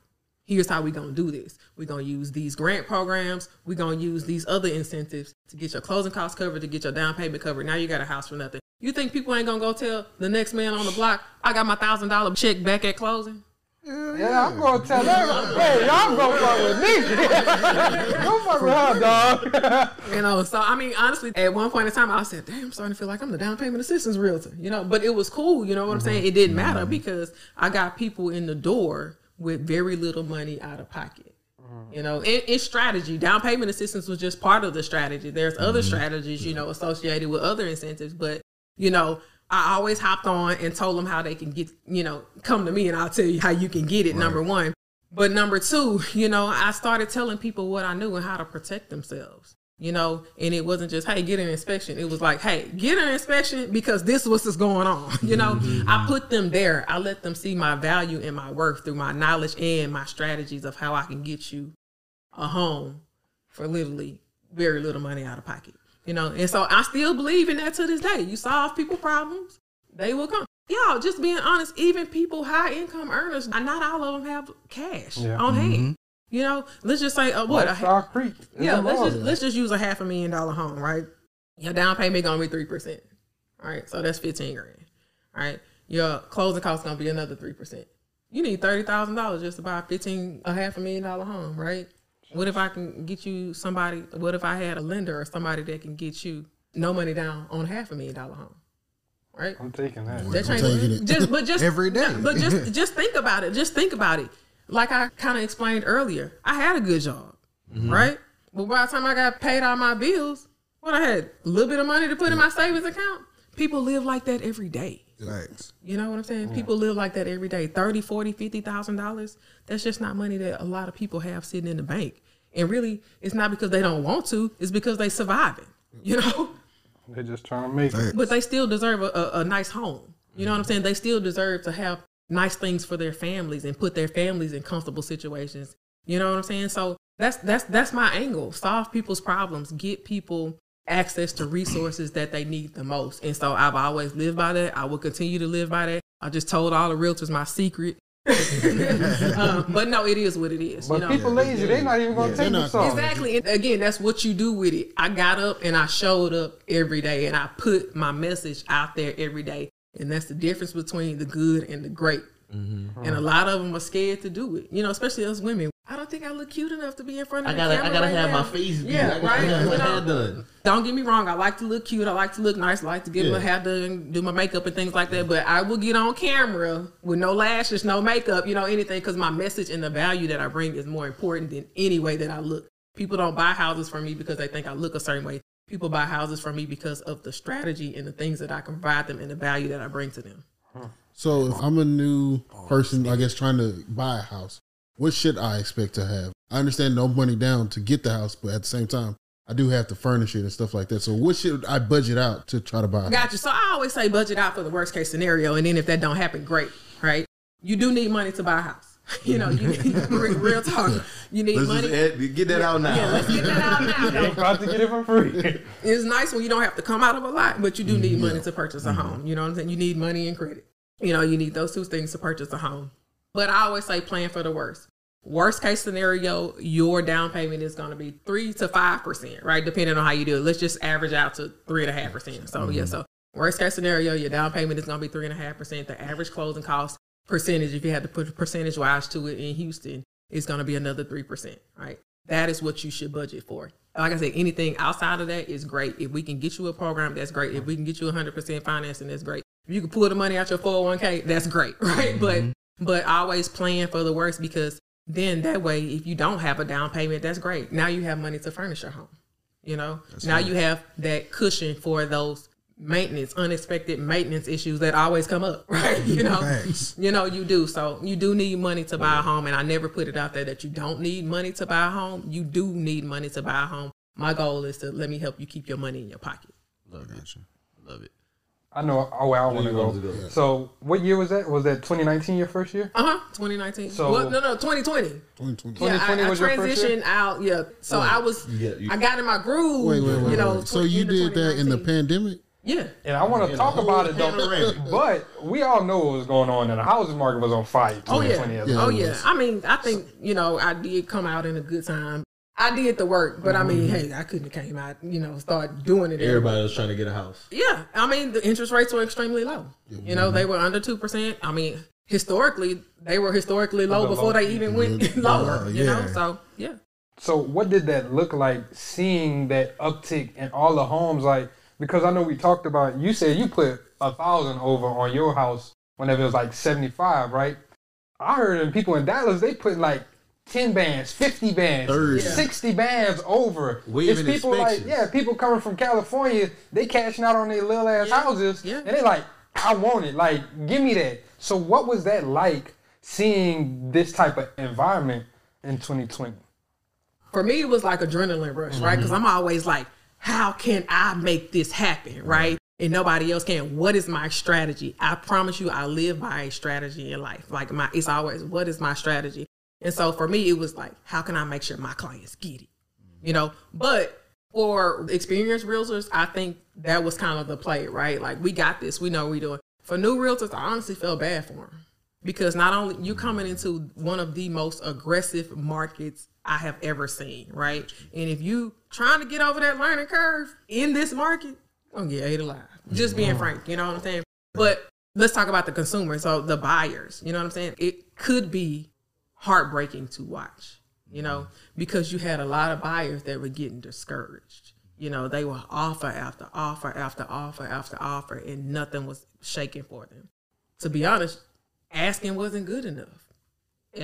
Here's how we're gonna do this. We're gonna use these grant programs. We're gonna use these other incentives to get your closing costs covered, to get your down payment covered. Now you got a house for nothing. You think people ain't gonna go tell the next man on the block, I got my thousand dollar check back at closing? Yeah, I'm gonna tell everybody. Hey, y'all gonna fuck with me. (laughs) Don't fuck with her, dog. (laughs) you know, so I mean, honestly, at one point in time, I said, "Damn, I'm starting to feel like I'm the down payment assistance realtor." You know, but it was cool. You know what I'm mm-hmm. saying? It didn't matter mm-hmm. because I got people in the door with very little money out of pocket. Mm-hmm. You know, in strategy, down payment assistance was just part of the strategy. There's other mm-hmm. strategies, you know, associated with other incentives, but you know, I always hopped on and told them how they can get, you know, come to me and I'll tell you how you can get it. Number one, but number two, you know, I started telling people what I knew and how to protect themselves. You know, and it wasn't just, hey, get an inspection. It was like, hey, get an inspection because this was what's going on. (laughs) You know, mm-hmm. I put them there. I let them see my value and my worth through my knowledge and my strategies of how I can get you a home for literally very little money out of pocket. You know, and so I still believe in that to this day. You solve people problems, they will come. Y'all, just being honest, even people high income earners, not all of them have cash Yeah. on hand. Mm-hmm. You know, let's just say, uh, what? a Lifestyle creep. Yeah, let's just let's just use a half a million dollar home, right? Your down payment gonna be three percent. All right, so that's fifteen grand. All right, your closing cost gonna be another three percent. You need thirty thousand dollars just to buy a fifteen a half a million dollar home, right? What if I can get you somebody? What if I had a lender or somebody that can get you no money down on a half a million dollar home? Right? I'm taking that. That I'm taking it. Just, but just (laughs) Every day. But just, just think about it. Just think about it. Like I kind of explained earlier, I had a good job, Mm-hmm. right? But by the time I got paid all my bills, what I had a little bit of money to put in my savings account. People live like that every day. Thanks. You know what I'm saying? People live like that every day. 30, 40, 50,000 dollars. That's just not money that a lot of people have sitting in the bank. And really, it's not because they don't want to, it's because they surviving. You know? They're just trying to make it. But they still deserve a, a, a nice home. You know what I'm saying? They still deserve to have nice things for their families and put their families in comfortable situations. You know what I'm saying? So that's that's that's my angle. Solve people's problems, get people access to resources that they need the most. And so I've always lived by that. I will continue to live by that. I just told all the realtors my secret. (laughs) (laughs) um, but no, it is what it is. But you know? people lazy. they're not even gonna take the song. Exactly. And again, that's what you do with it. I got up and I showed up every day and I put my message out there every day. And that's the difference between the good and the great. Mm-hmm. And a lot of them are scared to do it. You know, especially us women. I don't think I look cute enough to be in front of I the gotta, I gotta right have now. my face. Yeah, I gotta right. have You my know? hair done. Don't get me wrong. I like to look cute. I like to look nice. I like to get Yeah. my hair done, do my makeup and things like that. But I will get on camera with no lashes, no makeup, you know, anything, because my message and the value that I bring is more important than any way that I look. People don't buy houses from me because they think I look a certain way. People buy houses from me because of the strategy and the things that I can provide them and the value that I bring to them. So if I'm a new person, I guess trying to buy a house, what should I expect to have? I understand no money down to get the house, but at the same time, I do have to furnish it and stuff like that. So what should I budget out to try to buy? Gotcha. So I always say budget out for the worst case scenario, and then if that don't happen, great, right? You do need money to buy a house. (laughs) You know, you need (laughs) real, real talk. You need Let's money. just add- get that out now. Yeah, let's get that out now. (laughs) though. about to get it for free. It's nice when you don't have to come out of a lot, but you do need Mm-hmm. money to purchase a home. You know what I'm saying? You need money and credit. You know, you need those two things to purchase a home. But I always say plan for the worst. Worst case scenario, your down payment is going to be three to five percent, right? Depending on how you do it. Let's just average out to three and a half percent. So yeah, Mm-hmm. so worst case scenario, your down payment is going to be three and a half percent. The average closing cost percentage, if you had to put percentage wise to it in Houston, is going to be another three percent, right? That is what you should budget for. Like I said, anything outside of that is great. If we can get you a program, that's great. If we can get you 100% financing, that's great. If you can pull the money out your 401k, that's great, (laughs) right? Mm-hmm. But but always plan for the worst because then that way, if you don't have a down payment, that's great. Now you have money to furnish your home. You know, now you have that cushion for those maintenance, unexpected maintenance issues that always come up, (laughs) right? You know, Facts. you know, you do. So you do need money to buy a home, and I never put it out there that you don't need money to buy a home. You do need money to buy a home. My goal is to let me help you keep your money in your pocket. Love it. Love it. I know. Oh, where I want to go. go. So, what year was that? Was that 2019 your first year? Uh huh. 2019. So- well, no, no, 2020. 2020. Yeah, I, 2020 I was your first year? transitioned out. Yeah, so I was. Yeah, you- I got in my groove. Wait, wait, wait. you know, wait. So you did that in the pandemic? Yeah. And I want to talk about it though. panoramic. But we all know what was going on, and the housing market was on fire. Oh yeah. Yeah, oh yeah. I mean, I think you know I did come out in a good time. I did the work, but I mean, mm-hmm. hey, I couldn't have came out. You know, start doing it. Everybody was trying to get a house. Yeah, I mean the interest rates were extremely low. You know, they mm-hmm. were under two percent. I mean, historically, they were historically low Under before low. they even mm-hmm. went (laughs) lower. You know, so yeah. So what did that look like seeing that uptick in all the homes? Like because I know we talked about you said you put a thousand over on your house whenever it was like seventy five, right? I heard of people in Dallas they put like ten bands, fifty bands, Thirty. sixty bands over. Waiving it's people like yeah, people coming from California, they cashing out on their little ass Yeah. houses, Yeah. and they like, I want it, like give me that. So what was that like seeing this type of environment in 2020? for me it was like adrenaline rush right mm-hmm. because i'm always like how can i make this happen right. and nobody else can. What is my strategy? I promise you i live by a strategy in life. Like my it's always what is my strategy? And so for me it was like how can i make sure my clients get it? You know but for experienced realtors i think that was kind of the play right? Like we got this we know what we're doing. For new realtors i honestly felt bad for them because not only you coming into one of the most aggressive markets I have ever seen, right? And if you trying to get over that learning curve in this market, I'm gonna get ate alive. Just being mm-hmm. frank, you know what I'm saying? But let's talk about the consumer. So the buyers, you know what I'm saying? It could be heartbreaking to watch, you know, mm-hmm. because you had a lot of buyers that were getting discouraged. You know, they were offer after offer after offer after offer, and nothing was shaking for them. To be honest, asking wasn't good enough.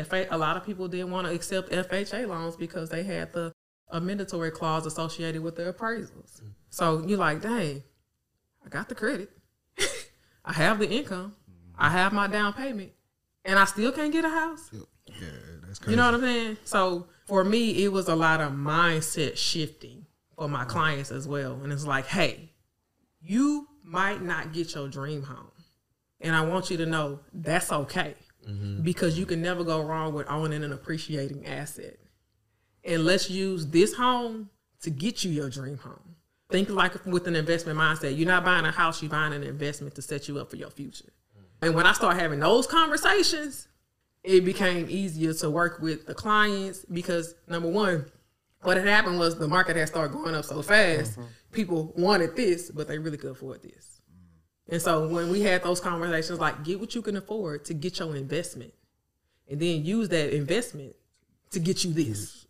FA, a lot of people didn't want to accept FHA loans because they had the a mandatory clause associated with their appraisals. Mm. So you're like, dang, I got the credit, (laughs) I have the income, I mm-hmm. have my down payment, and I still can't get a house. Yeah, that's crazy. You know what I'm saying? So for me, it was a lot of mindset shifting for my mm. clients as well. And it's like, hey, you might not get your dream home. And I want you to know that's okay Mm-hmm. because you can never go wrong with owning an appreciating asset. And let's use this home to get you your dream home. Think like with an investment mindset. You're not buying a house, you're buying an investment to set you up for your future. Mm. And when I start having those conversations, it became easier to work with the clients because number one, what had happened was the market had started going up so fast. Mm-hmm. People wanted this, but they really could afford this. And so when we had those conversations, like get what you can afford to get your investment, and then use that investment to get you this.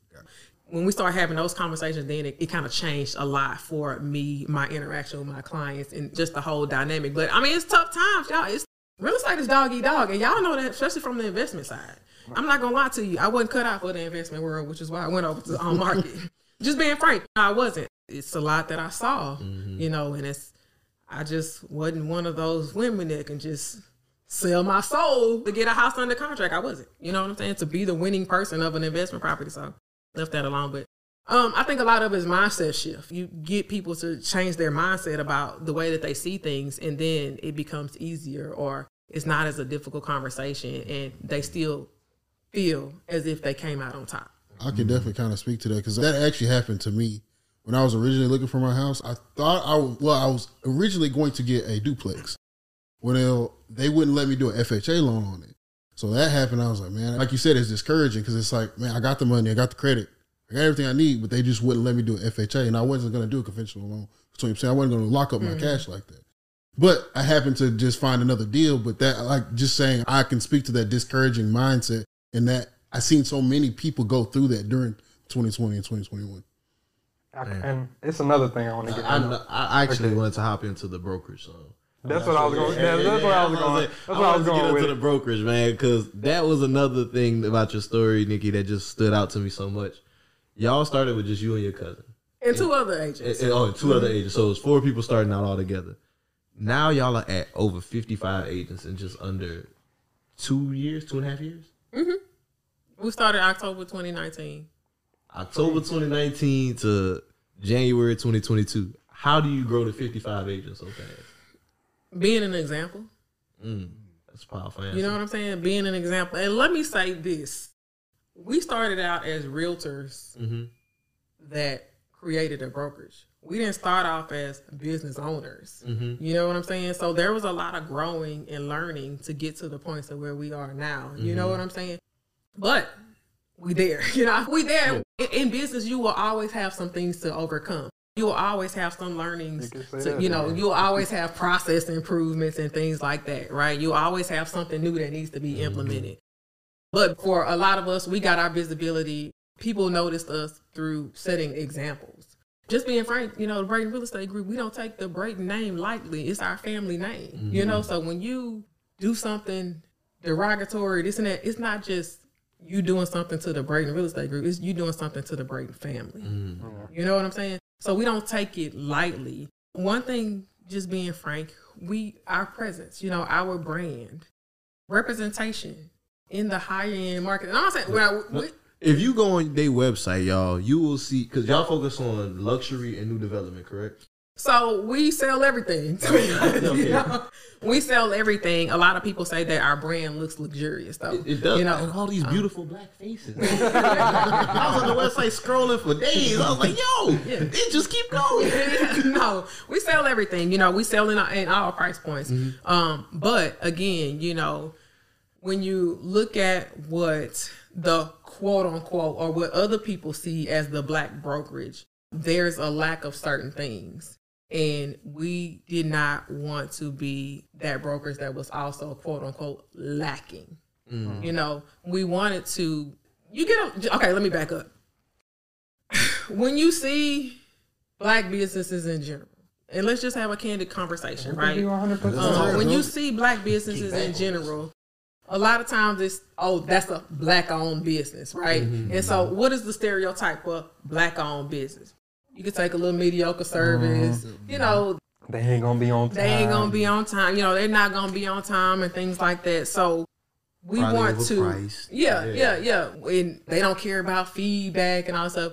When we start having those conversations, then it, it kind of changed a lot for me, my interaction with my clients, and just the whole dynamic. But I mean, it's tough times, y'all. It's real estate is dog eat dog, and y'all know that, especially from the investment side. I'm not gonna lie to you, I wasn't cut out for the investment world, which is why I went over to the home market. (laughs) just being frank, I wasn't. It's a lot that I saw, mm-hmm. you know, and it's I just wasn't one of those women that can just sell my soul to get a house under contract. I wasn't. You know what I'm saying? To be the winning person of an investment property. So left that alone. But Um, I think a lot of it is mindset shift. You get people to change their mindset about the way that they see things, and then it becomes easier, or it's not as a difficult conversation, and they still feel as if they came out on top. I can definitely kind of speak to that because that actually happened to me when I was originally looking for my house. I thought I was, well, I was originally going to get a duplex. Well, they wouldn't let me do an FHA loan on it. So that happened. I was like, man, like you said, it's discouraging because it's like, man, I got the money, I got the credit, I got everything I need, but they just wouldn't let me do an FHA, and I wasn't going to do a conventional loan. So I'm saying I wasn't going to lock up my Mm-hmm. cash like that. But I happened to just find another deal. But that, like, just saying, I can speak to that discouraging mindset, and that I've seen so many people go through that during 2020 and 2021. I- and it's another thing I want to get. I, into. I, I actually Okay. wanted to hop into the brokerage. So That's what I was going. That's what I was going. That's what I was wanted to get into the brokerage, man, because that was another thing about your story, Nikki, that just stood out to me so much. Y'all started with just you and your cousin. And two other And, agents. and- oh, and two other agents. So it was four people starting out all together. Now y'all are at over 55 agents in just under two years, two and a half years? Mm-hmm. We started October 2019. October 2019 to January 2022. How do you grow to 55 agents so fast? Being an example. Mm, that's powerful. Answer. You know what I'm saying? Being an example. And let me say this. We started out as realtors Mm-hmm. that created a brokerage. We didn't start off as business owners. Mhm. You know what I'm saying? So there was a lot of growing and learning to get to the points of where we are now. You know Mhm. what I'm saying? But we there. (laughs) You know, we there. In, in business, you will always have some things to overcome. You will always have some learnings. You To, that, you know, yeah. you'll always have process improvements and things like that, right? You'll always have something new that needs to Mm-hmm. be implemented. But for a lot of us, we got our visibility. People noticed us through setting examples. Just being frank, you know, the Braden Real Estate Group, we don't take the Braden name lightly. It's our family name, you know. So when you do something derogatory, this and that, it's not just you doing something to the Braden Real Estate Group. It's you doing something to the Braden family. Mm-hmm. You know what I'm saying? So we don't take it lightly. One thing, just being frank, we our presence, you know, our brand, representation in the higher end market. And I'm saying, well, we, If you go on their website, y'all, you will see because y'all focus on luxury and new development, correct? So we sell everything. (laughs) You know? We sell everything. A lot of people say that our brand looks luxurious, though. It does. You know, and all these um, beautiful black faces. (laughs) I was on the website scrolling for days. I was like, yo, it just keep going. (laughs) no, we sell everything. You know, we sell in, in all price points. Mm-hmm. Um, but again, you know, when you look at what the quote unquote or what other people see as the black brokerage, there's a lack of certain things. And we did not want to be that brokerage that was also quote unquote lacking. Mm. You know, we wanted to. You get a, okay. Let me back up. (sighs) when you see black businesses in general, and let's just have a candid conversation, right? Um, when you see black businesses in general, a lot of times it's oh that's a black owned business, right? Mm-hmm. And so, what is the stereotype for black owned business? You could take a little mediocre service, mm-hmm. you know, They ain't gonna be on time. they ain't gonna be on time. You know, they're not gonna be on time and things like that. So we Probably want to, yeah, Yeah. yeah, yeah. And they don't care about feedback and all that stuff.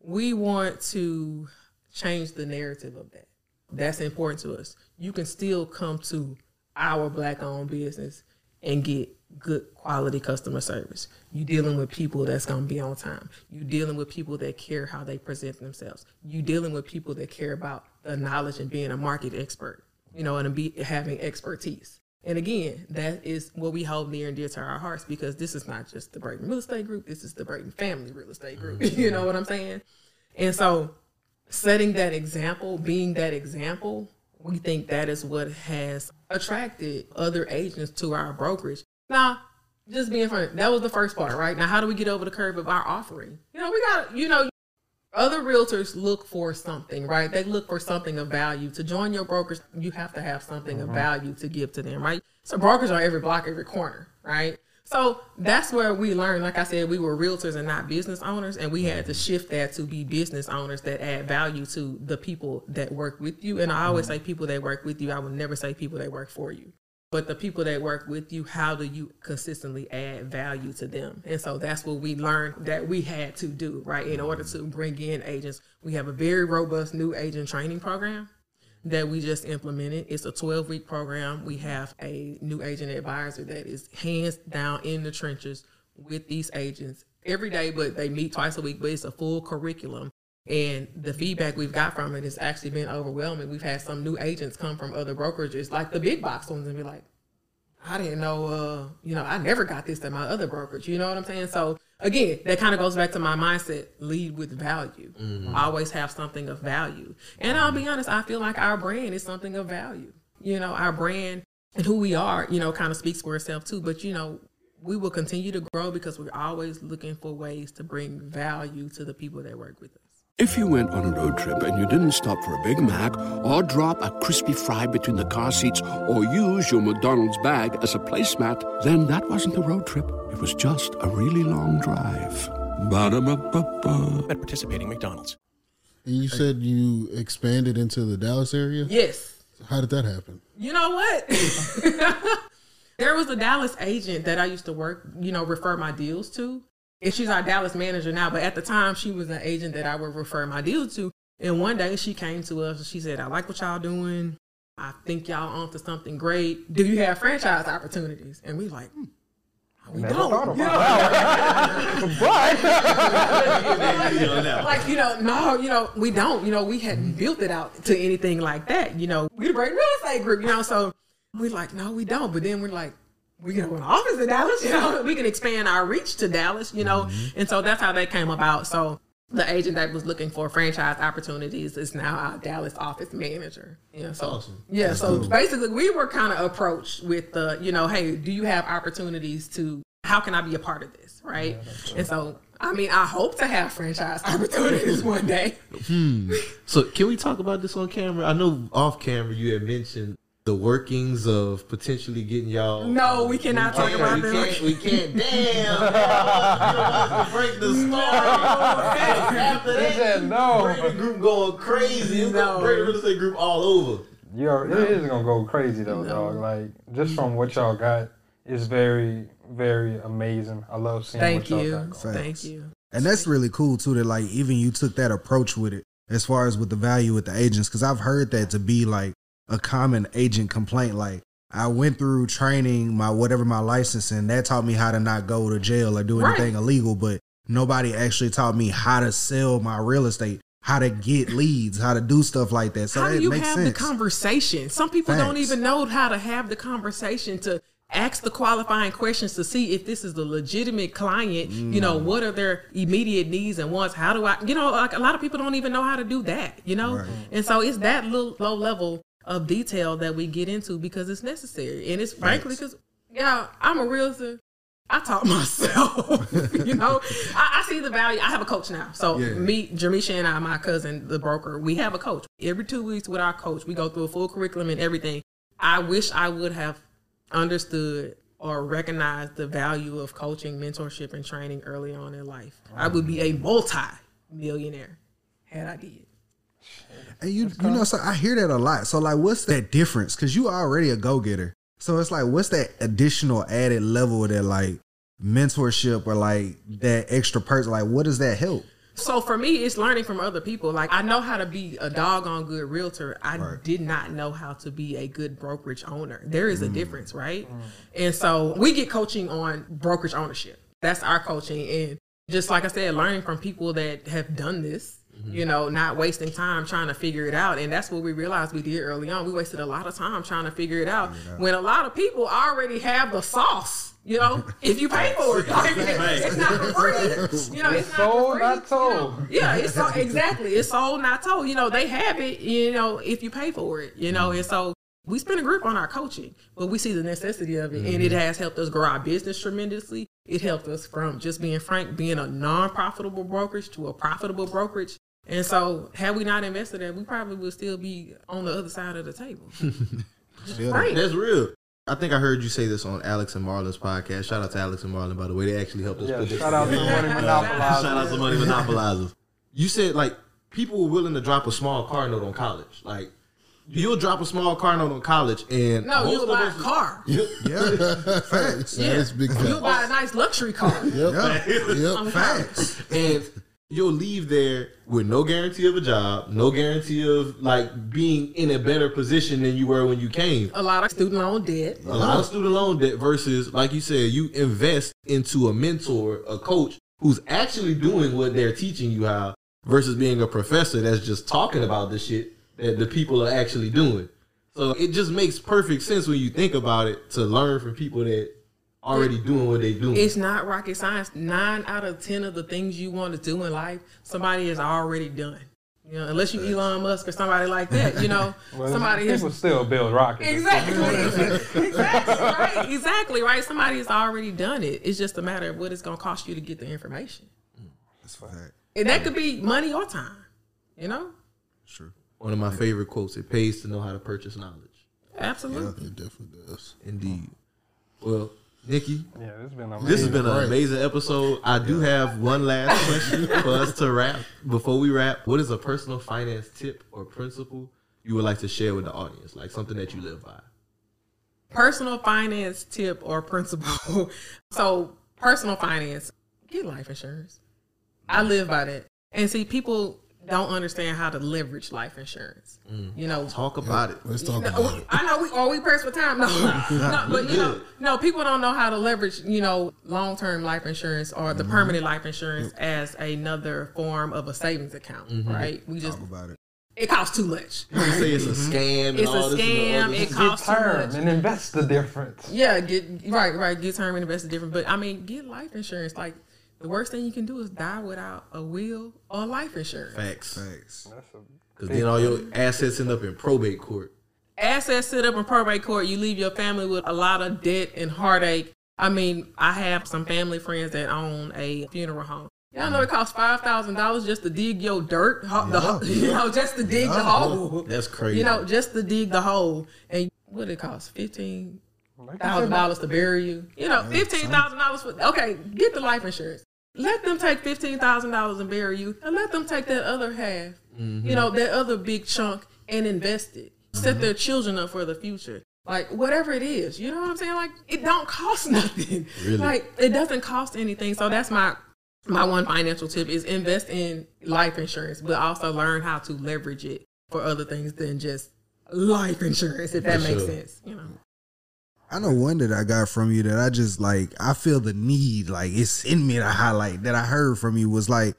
We want to change the narrative of that. That's important to us. You can still come to our black-owned business and get good quality customer service. You dealing with people that's gonna be on time. You dealing with people that care how they present themselves. You dealing with people that care about the knowledge and being a market expert. You know, and be having expertise. And again, that is what we hold near and dear to our hearts because this is not just the Braden Real Estate Group. This is the Braden Family Real Estate Group. (laughs) you know what I'm saying? And so, setting that example, being that example, we think that is what has attracted other agents to our brokerage. Now, just being frank, that was the first part, right? Now, how do we get over the curve of our offering? You know, we got, you know, other realtors look for something, right? They look for something of value. To join your brokers, you have to have something of mm-hmm. value to give to them, right? So brokers are every block, every corner, right? So that's where we learned, like I said, we were realtors and not business owners, and we had to shift that to be business owners that add value to the people that work with you. And I always mm-hmm. say people that work with you. I would never say people that work for you. But the people that work with you, how do you consistently add value to them? And so that's what we learned that we had to do, right? In order to mm-hmm. bring in agents, we have a very robust new agent training program that we just implemented. It's a 12 week program. We have a new agent advisor that is hands down in the trenches with these agents every day, but they meet twice a week, but it's a full curriculum. And the feedback we've got from it has actually been overwhelming. We've had some new agents come from other brokerages, like the big box ones, and be like, I didn't know, uh, you know, I never got this at my other brokerage. You know what I'm saying? So again, that kind of goes back to my mindset: lead with value. Mhm. Always have something of value. And I'll be honest, I feel like our brand is something of value. You know, our brand and who we are, you know, kind of speaks for itself too. But you know, we will continue to grow because we're always looking for ways to bring value to the people that work with us. If you went on a road trip and you didn't stop for a Big Mac or drop a crispy fry between the car seats or use your McDonald's bag as a placemat, then that wasn't a road trip. It was just a really long drive. Ba-da-ba-ba-ba. At participating McDonald's. And you said you expanded into the Dallas area? Yes. How did that happen? You know what? (laughs) there was a Dallas agent that I used to work, you know, refer my deals to. And she's our Dallas manager now, but at the time she was an agent that I would refer my deals to. And one day she came to us and she said, I like what y'all doing. I think y'all onto something great. Do you have franchise opportunities? And we like, hmm, we Never don't. thought you about know? (laughs) that. (laughs) like you know, no, you know, we don't. You know, we hadn't built it out to anything like that. You know, we're the great real estate group. You know, so we're like, no, we don't. But then we're like, we can open an office in Dallas. You know, (laughs) we can expand our reach to Dallas. You know, and so that's how that came about. So the agent that was looking for franchise opportunities is now our Dallas office manager. Yeah, so Awesome. yeah, That's so cool. basically we were kind of approached with the, you know, hey, do you have opportunities to? How can I be a part of this, right? and so, I mean, I hope to have franchise (laughs) opportunities one day. Hmm. So can we talk about this on camera? I know off camera you had mentioned the workings of potentially getting y'all. No, we cannot talk can't- about we that. can't- we can't. (laughs) Damn. man. You break the story. After that, said no. break the group going crazy. It's gonna break the real estate group all over. Yo, it is gonna go crazy though, dog. Like just from what y'all got, it's very, very amazing. I love seeing Thank what y'all got. going. Thank you. And that's really cool too. That like even you took that approach with it, as far as with the value with the agents, because I've heard that to be like a common agent complaint. Like I went through training, my whatever my license, and that taught me how to not go to jail or do Right. anything illegal. But nobody actually taught me how to sell my real estate, how to get leads, how to do stuff like that. So how that do you makes have sense. the conversation? Some people don't even know how to have the conversation to ask the qualifying questions to see if this is a legitimate client. You know, Mm. what are their immediate needs and wants? How do I, you know, like a lot of people don't even know how to do that, you know? And so it's that little low level of detail that we get into because it's necessary. And it's frankly because, yeah, I'm a realtor. I taught myself, (laughs) you know. I, I see the value. I have a coach now. So Yeah. me, Jamisha, and I, my cousin, the broker, we have a coach. Every two weeks with our coach, we go through a full curriculum and everything. I wish I would have understood or recognized the value of coaching, mentorship, and training early on in life. I would be a multi-millionaire had I did. And you, you know, so I hear that a lot. So like, what's that difference? Because you already a go getter. So it's like, what's that additional added level of that like mentorship or like that extra person? Like, what does that help? So for me, it's learning from other people. Like I know how to be a doggone good realtor. I did not know how to be a good brokerage owner. There is a mm. difference, right? Mm. And so we get coaching on brokerage ownership. That's our coaching. And just like I said, learning from people that have done this, you know, not wasting time trying to figure it out. And that's what we realized we did early on. We wasted a lot of time trying to figure it out when a lot of people already have the sauce. You know, (laughs) if you pay for it, like, (laughs) it's not for free. You know, it's, not for sold, free. not told. Yeah, it's so, exactly. It's sold, not told. You know, they have it. You know, if you pay for it. You know, and so we spend a grip on our coaching, but we see the necessity of it, and it has helped us grow our business tremendously. It helped us from just being frank, being a non-profitable brokerage to a profitable brokerage. And so, had we not invested in, it, we probably would still be on the other side of the table. (laughs) Right. That's real. I think I heard you say this on Alex and Marlon's podcast. Shout out to Alex and Marlon, by the way. They actually helped us Yeah, put this shout out to. Money uh, Monopolizers. Shout out to Money Monopolizers. You said like people were willing to drop a small car note on college. Like you'll drop a small car note on college, and No, most you'll of buy us- a car. Yeah, (laughs) facts. Yeah. That's big You'll buy a nice luxury car. Yeah, On facts. and you'll leave there with no guarantee of a job, no guarantee of like being in a better position than you were when you came. A lot of student loan debt. A lot of student loan debt versus, like you said, you invest into a mentor, a coach who's actually doing what they're teaching you how, versus being a professor that's just talking about the shit that the people are actually doing. So it just makes perfect sense when you think about it to learn from people that already doing what they doing. It's not rocket science. Nine out of ten of the things you want to do in life, somebody has already done. You know, unless you Elon Musk or somebody like that, you know, (laughs) Well, somebody has people still build rockets. Exactly. (laughs) exactly. Right. Exactly. Right. Somebody has already done it. It's just a matter of what it's gonna cost you to get the information. Mm, that's fact. And that could be money or time. You know? One of my favorite quotes: "It pays to know how to purchase knowledge." Absolutely. It definitely does. Indeed. Well, Nikki, Yeah, this has been amazing. this has been an Right. amazing episode. I do have one last question (laughs) for us to wrap. Before we wrap, what is a personal finance tip or principle you would like to share with the audience? Like something that you live by. Personal finance tip or principle. (laughs) so personal finance, get life insurance. I live by that. And see, people don't understand how to leverage life insurance. Mm. You know, Talk about it. Let's talk No, about it. I know we are we pressed for time. No, (laughs) no, but you know, no, people don't know how to leverage, you know, long term life insurance or the mm-hmm. permanent life insurance as another form of a savings account, mm-hmm. right? We just Talk about it. it costs too much. You say it's a mm-hmm. scam. And It's a scam. all this. It Get costs too much. and invest the difference. Yeah, get right, right. Get term and invest the difference. but I mean, get life insurance. Like the worst thing you can do is die without a will or life insurance. Facts. Facts. Because then all your assets end up in probate court. assets sit up in probate court, you leave your family with a lot of debt and heartache. I mean, I have some family friends that own a funeral home. Y'all know it costs five thousand dollars just to dig your dirt, ho- the, ho- (laughs) you know, just to dig the hole. That's crazy. You know, just to dig the hole, and what it costs fifteen thousand dollars to bury you. You know, fifteen thousand dollars for okay. Get the life insurance. Let them take fifteen thousand dollars and bury you, and let them take that other half. You know, that other big chunk and invest it. Set their children up for the future. Like whatever it is, you know what I'm saying? Like it don't cost (laughs) nothing. Really? Like it doesn't cost anything. So that's my my one financial tip is invest in life insurance, but also learn how to leverage it for other things than just life insurance, if that For makes sure. sense. You know. I know one that I got from you that I just like I feel the need like it's in me to highlight that I heard from you was like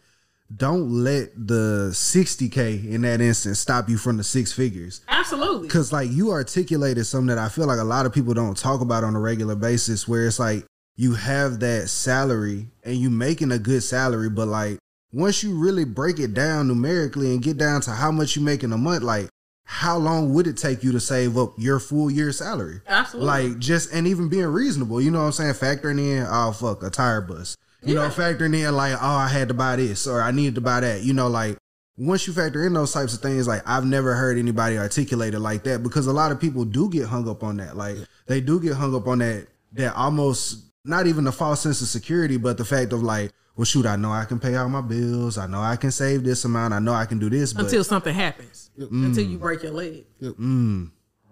don't let the 60k in that instance stop you from the six figures Absolutely. Cause like you articulated something that I feel like a lot of people don't talk about on a regular basis, where it's like you have that salary and you making a good salary, but like once you really break it down numerically and get down to how much you make in a month, like how long would it take you to save up your full year salary? Absolutely. Like just and even being reasonable, you know what I'm saying? Factoring in, oh fuck, a tire bus. You know, factoring in like, oh, I had to buy this or I needed to buy that. You know, like once you factor in those types of things, like I've never heard anybody articulate it like that because a lot of people do get hung up on that. Like they do get hung up on that that almost not even a false sense of security, but the fact of like, well, shoot, I know I can pay all my bills. I know I can save this amount. I know I can do this, but Until something happens. Mm. Until you break your leg. mm,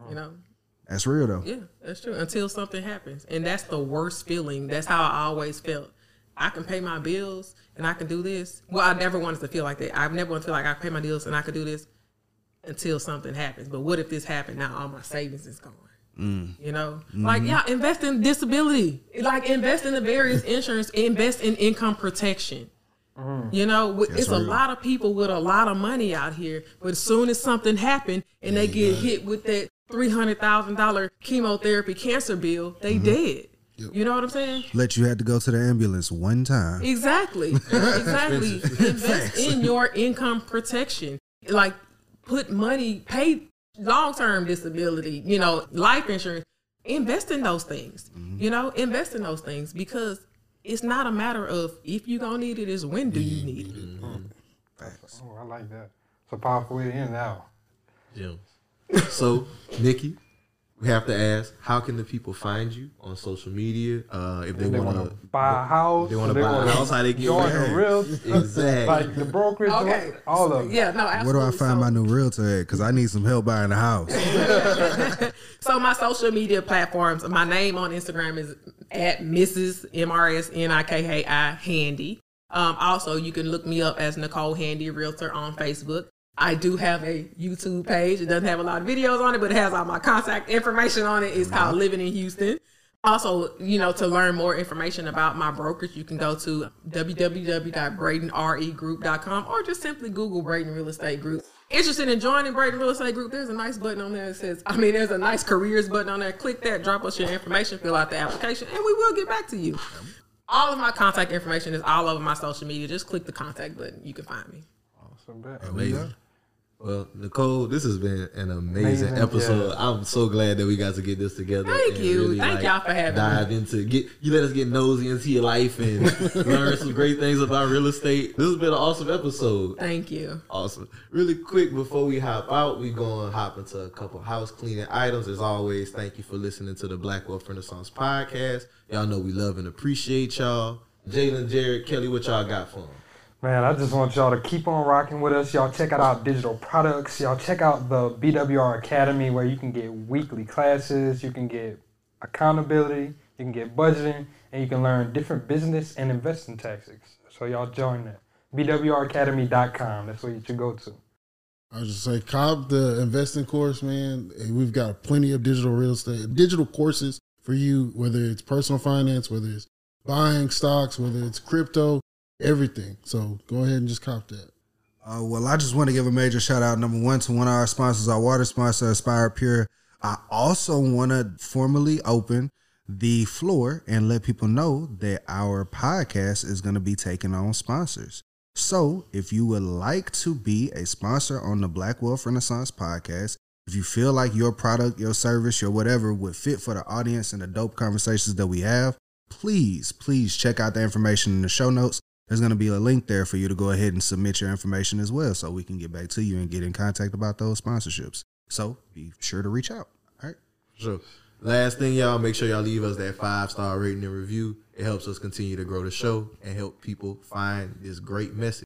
You know? that's real though. Yeah, that's true. Until something happens. And that's the worst feeling. That's how I always felt. I can pay my bills and I can do this. Well, I never wanted to feel like that. I've never wanted to feel like I can pay my bills and I can do this until something happens. But what if this happened? Now all my savings is gone. Mm. You know, Mhm. like yeah, invest in disability, like invest in the various insurance, invest in income protection. You know, with- That's it's a lot of people with a lot of money out here, but as soon as something happened and they get hit with that three hundred thousand dollar chemotherapy cancer bill, they dead. You know what I'm saying? Let you had to go to the ambulance one time. Exactly. (laughs) exactly. Invest Facts. in your income protection. Like put money, pay long term disability, you know, life insurance. Invest in those things. Mm-hmm. You know, invest in those things because it's not a matter of if you're gonna need it, is when do you mm-hmm. need it. Mm-hmm. Oh, I like that. It's a powerful way to end now. Yeah. So, Nikki, we have to ask, how can the people find you on social media? Uh, if they, they want wanna buy a house, they want to buy a house, how they get join there? the real- (laughs) exactly. like the brokerage, Okay. all of it. Yeah, no, Where do I absolutely. find my new realtor at? Because I need some help buying a house. (laughs) So my social media platforms, my name on Instagram is at Mrs. M R S N I K H I Handy. Um, also, you can look me up as Nicole Handy Realtor on Facebook. I do have a YouTube page. It doesn't have a lot of videos on it, but it has all my contact information on it. It's called mm-hmm. Living in Houston. Also, you know, to learn more information about my brokerage, you can go to www.bradenregroup.com or just simply Google Braden Real Estate Group. Interested in joining Braden Real Estate Group? There's a nice button on there that says, I mean, there's a nice careers button on there. Click that, drop us your information, fill out the application, and we will get back to you. All of my contact information is all over my social media. Just click the contact button. You can find me. Awesome. Amazing. Well, Nicole, this has been an amazing, Amazing, episode. yeah. I'm so glad that we got to get this together. Thank and you. Thank y'all for having me. dive into get you let us get nosy into your life and (laughs) learn some great things about real estate. This has been an awesome episode. Thank you. Awesome. Really quick before we hop out, we going to hop into a couple house cleaning items. As always, thank you for listening to the Black Wealth Renaissance podcast. Y'all know we love and appreciate y'all. Jalen, Jared, Kelly, what y'all got for them? Man, I just want y'all to keep on rocking with us. Y'all check out our digital products. Y'all check out the BWR Academy where you can get weekly classes, you can get accountability, you can get budgeting, and you can learn different business and investing tactics. So y'all join that. BWRacademy.com. That's where you should go to. I just say, Cobb, the investing course, man. We've got plenty of digital real estate, digital courses for you, whether it's personal finance, whether it's buying stocks, whether it's crypto, everything. So go ahead and just cop that. Uh, well, I just want to give a major shout out, number one, to one of our sponsors, our water sponsor, Aspira Pura. I also want to formally open the floor and let people know that our podcast is going to be taking on sponsors. So, if you would like to be a sponsor on the Black Wealth Renaissance podcast, if you feel like your product, your service, your whatever would fit for the audience and the dope conversations that we have, please, please check out the information in the show notes. There's going to be a link there for you to go ahead and submit your information as well so we can get back to you and get in contact about those sponsorships. So be sure to reach out. All right. Sure. Last thing, y'all, make sure y'all leave us that five star rating and review. It helps us continue to grow the show and help people find this great message.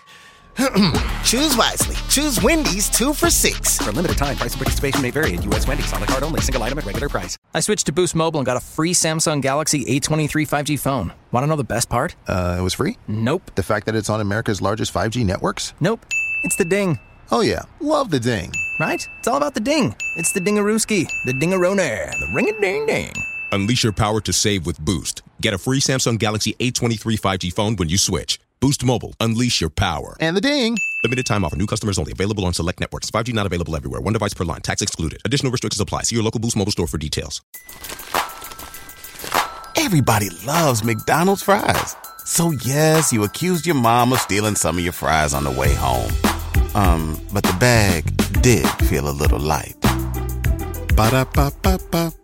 (clears throat) Choose wisely. Choose Wendy's two for six. For a limited time, price and participation may vary at U.S. Wendy's. On the card only. Single item at regular price. I switched to Boost Mobile and got a free Samsung Galaxy A23 5G phone. Want to know the best part? Uh, it was free? Nope. The fact that it's on America's largest 5G networks? Nope. It's the ding. Oh, yeah. Love the ding. Right? It's all about the ding. It's the dingarooski, the dingaroner, the ring a ding ding. Unleash your power to save with Boost. Get a free Samsung Galaxy A23 5G phone when you switch. Boost Mobile. Unleash your power. And the ding. Limited time offer. New customers only. Available on select networks. 5G not available everywhere. One device per line. Tax excluded. Additional restrictions apply. See your local Boost Mobile store for details. Everybody loves McDonald's fries. So yes, you accused your mom of stealing some of your fries on the way home. Um, but the bag did feel a little light. Ba-da-ba-ba-ba.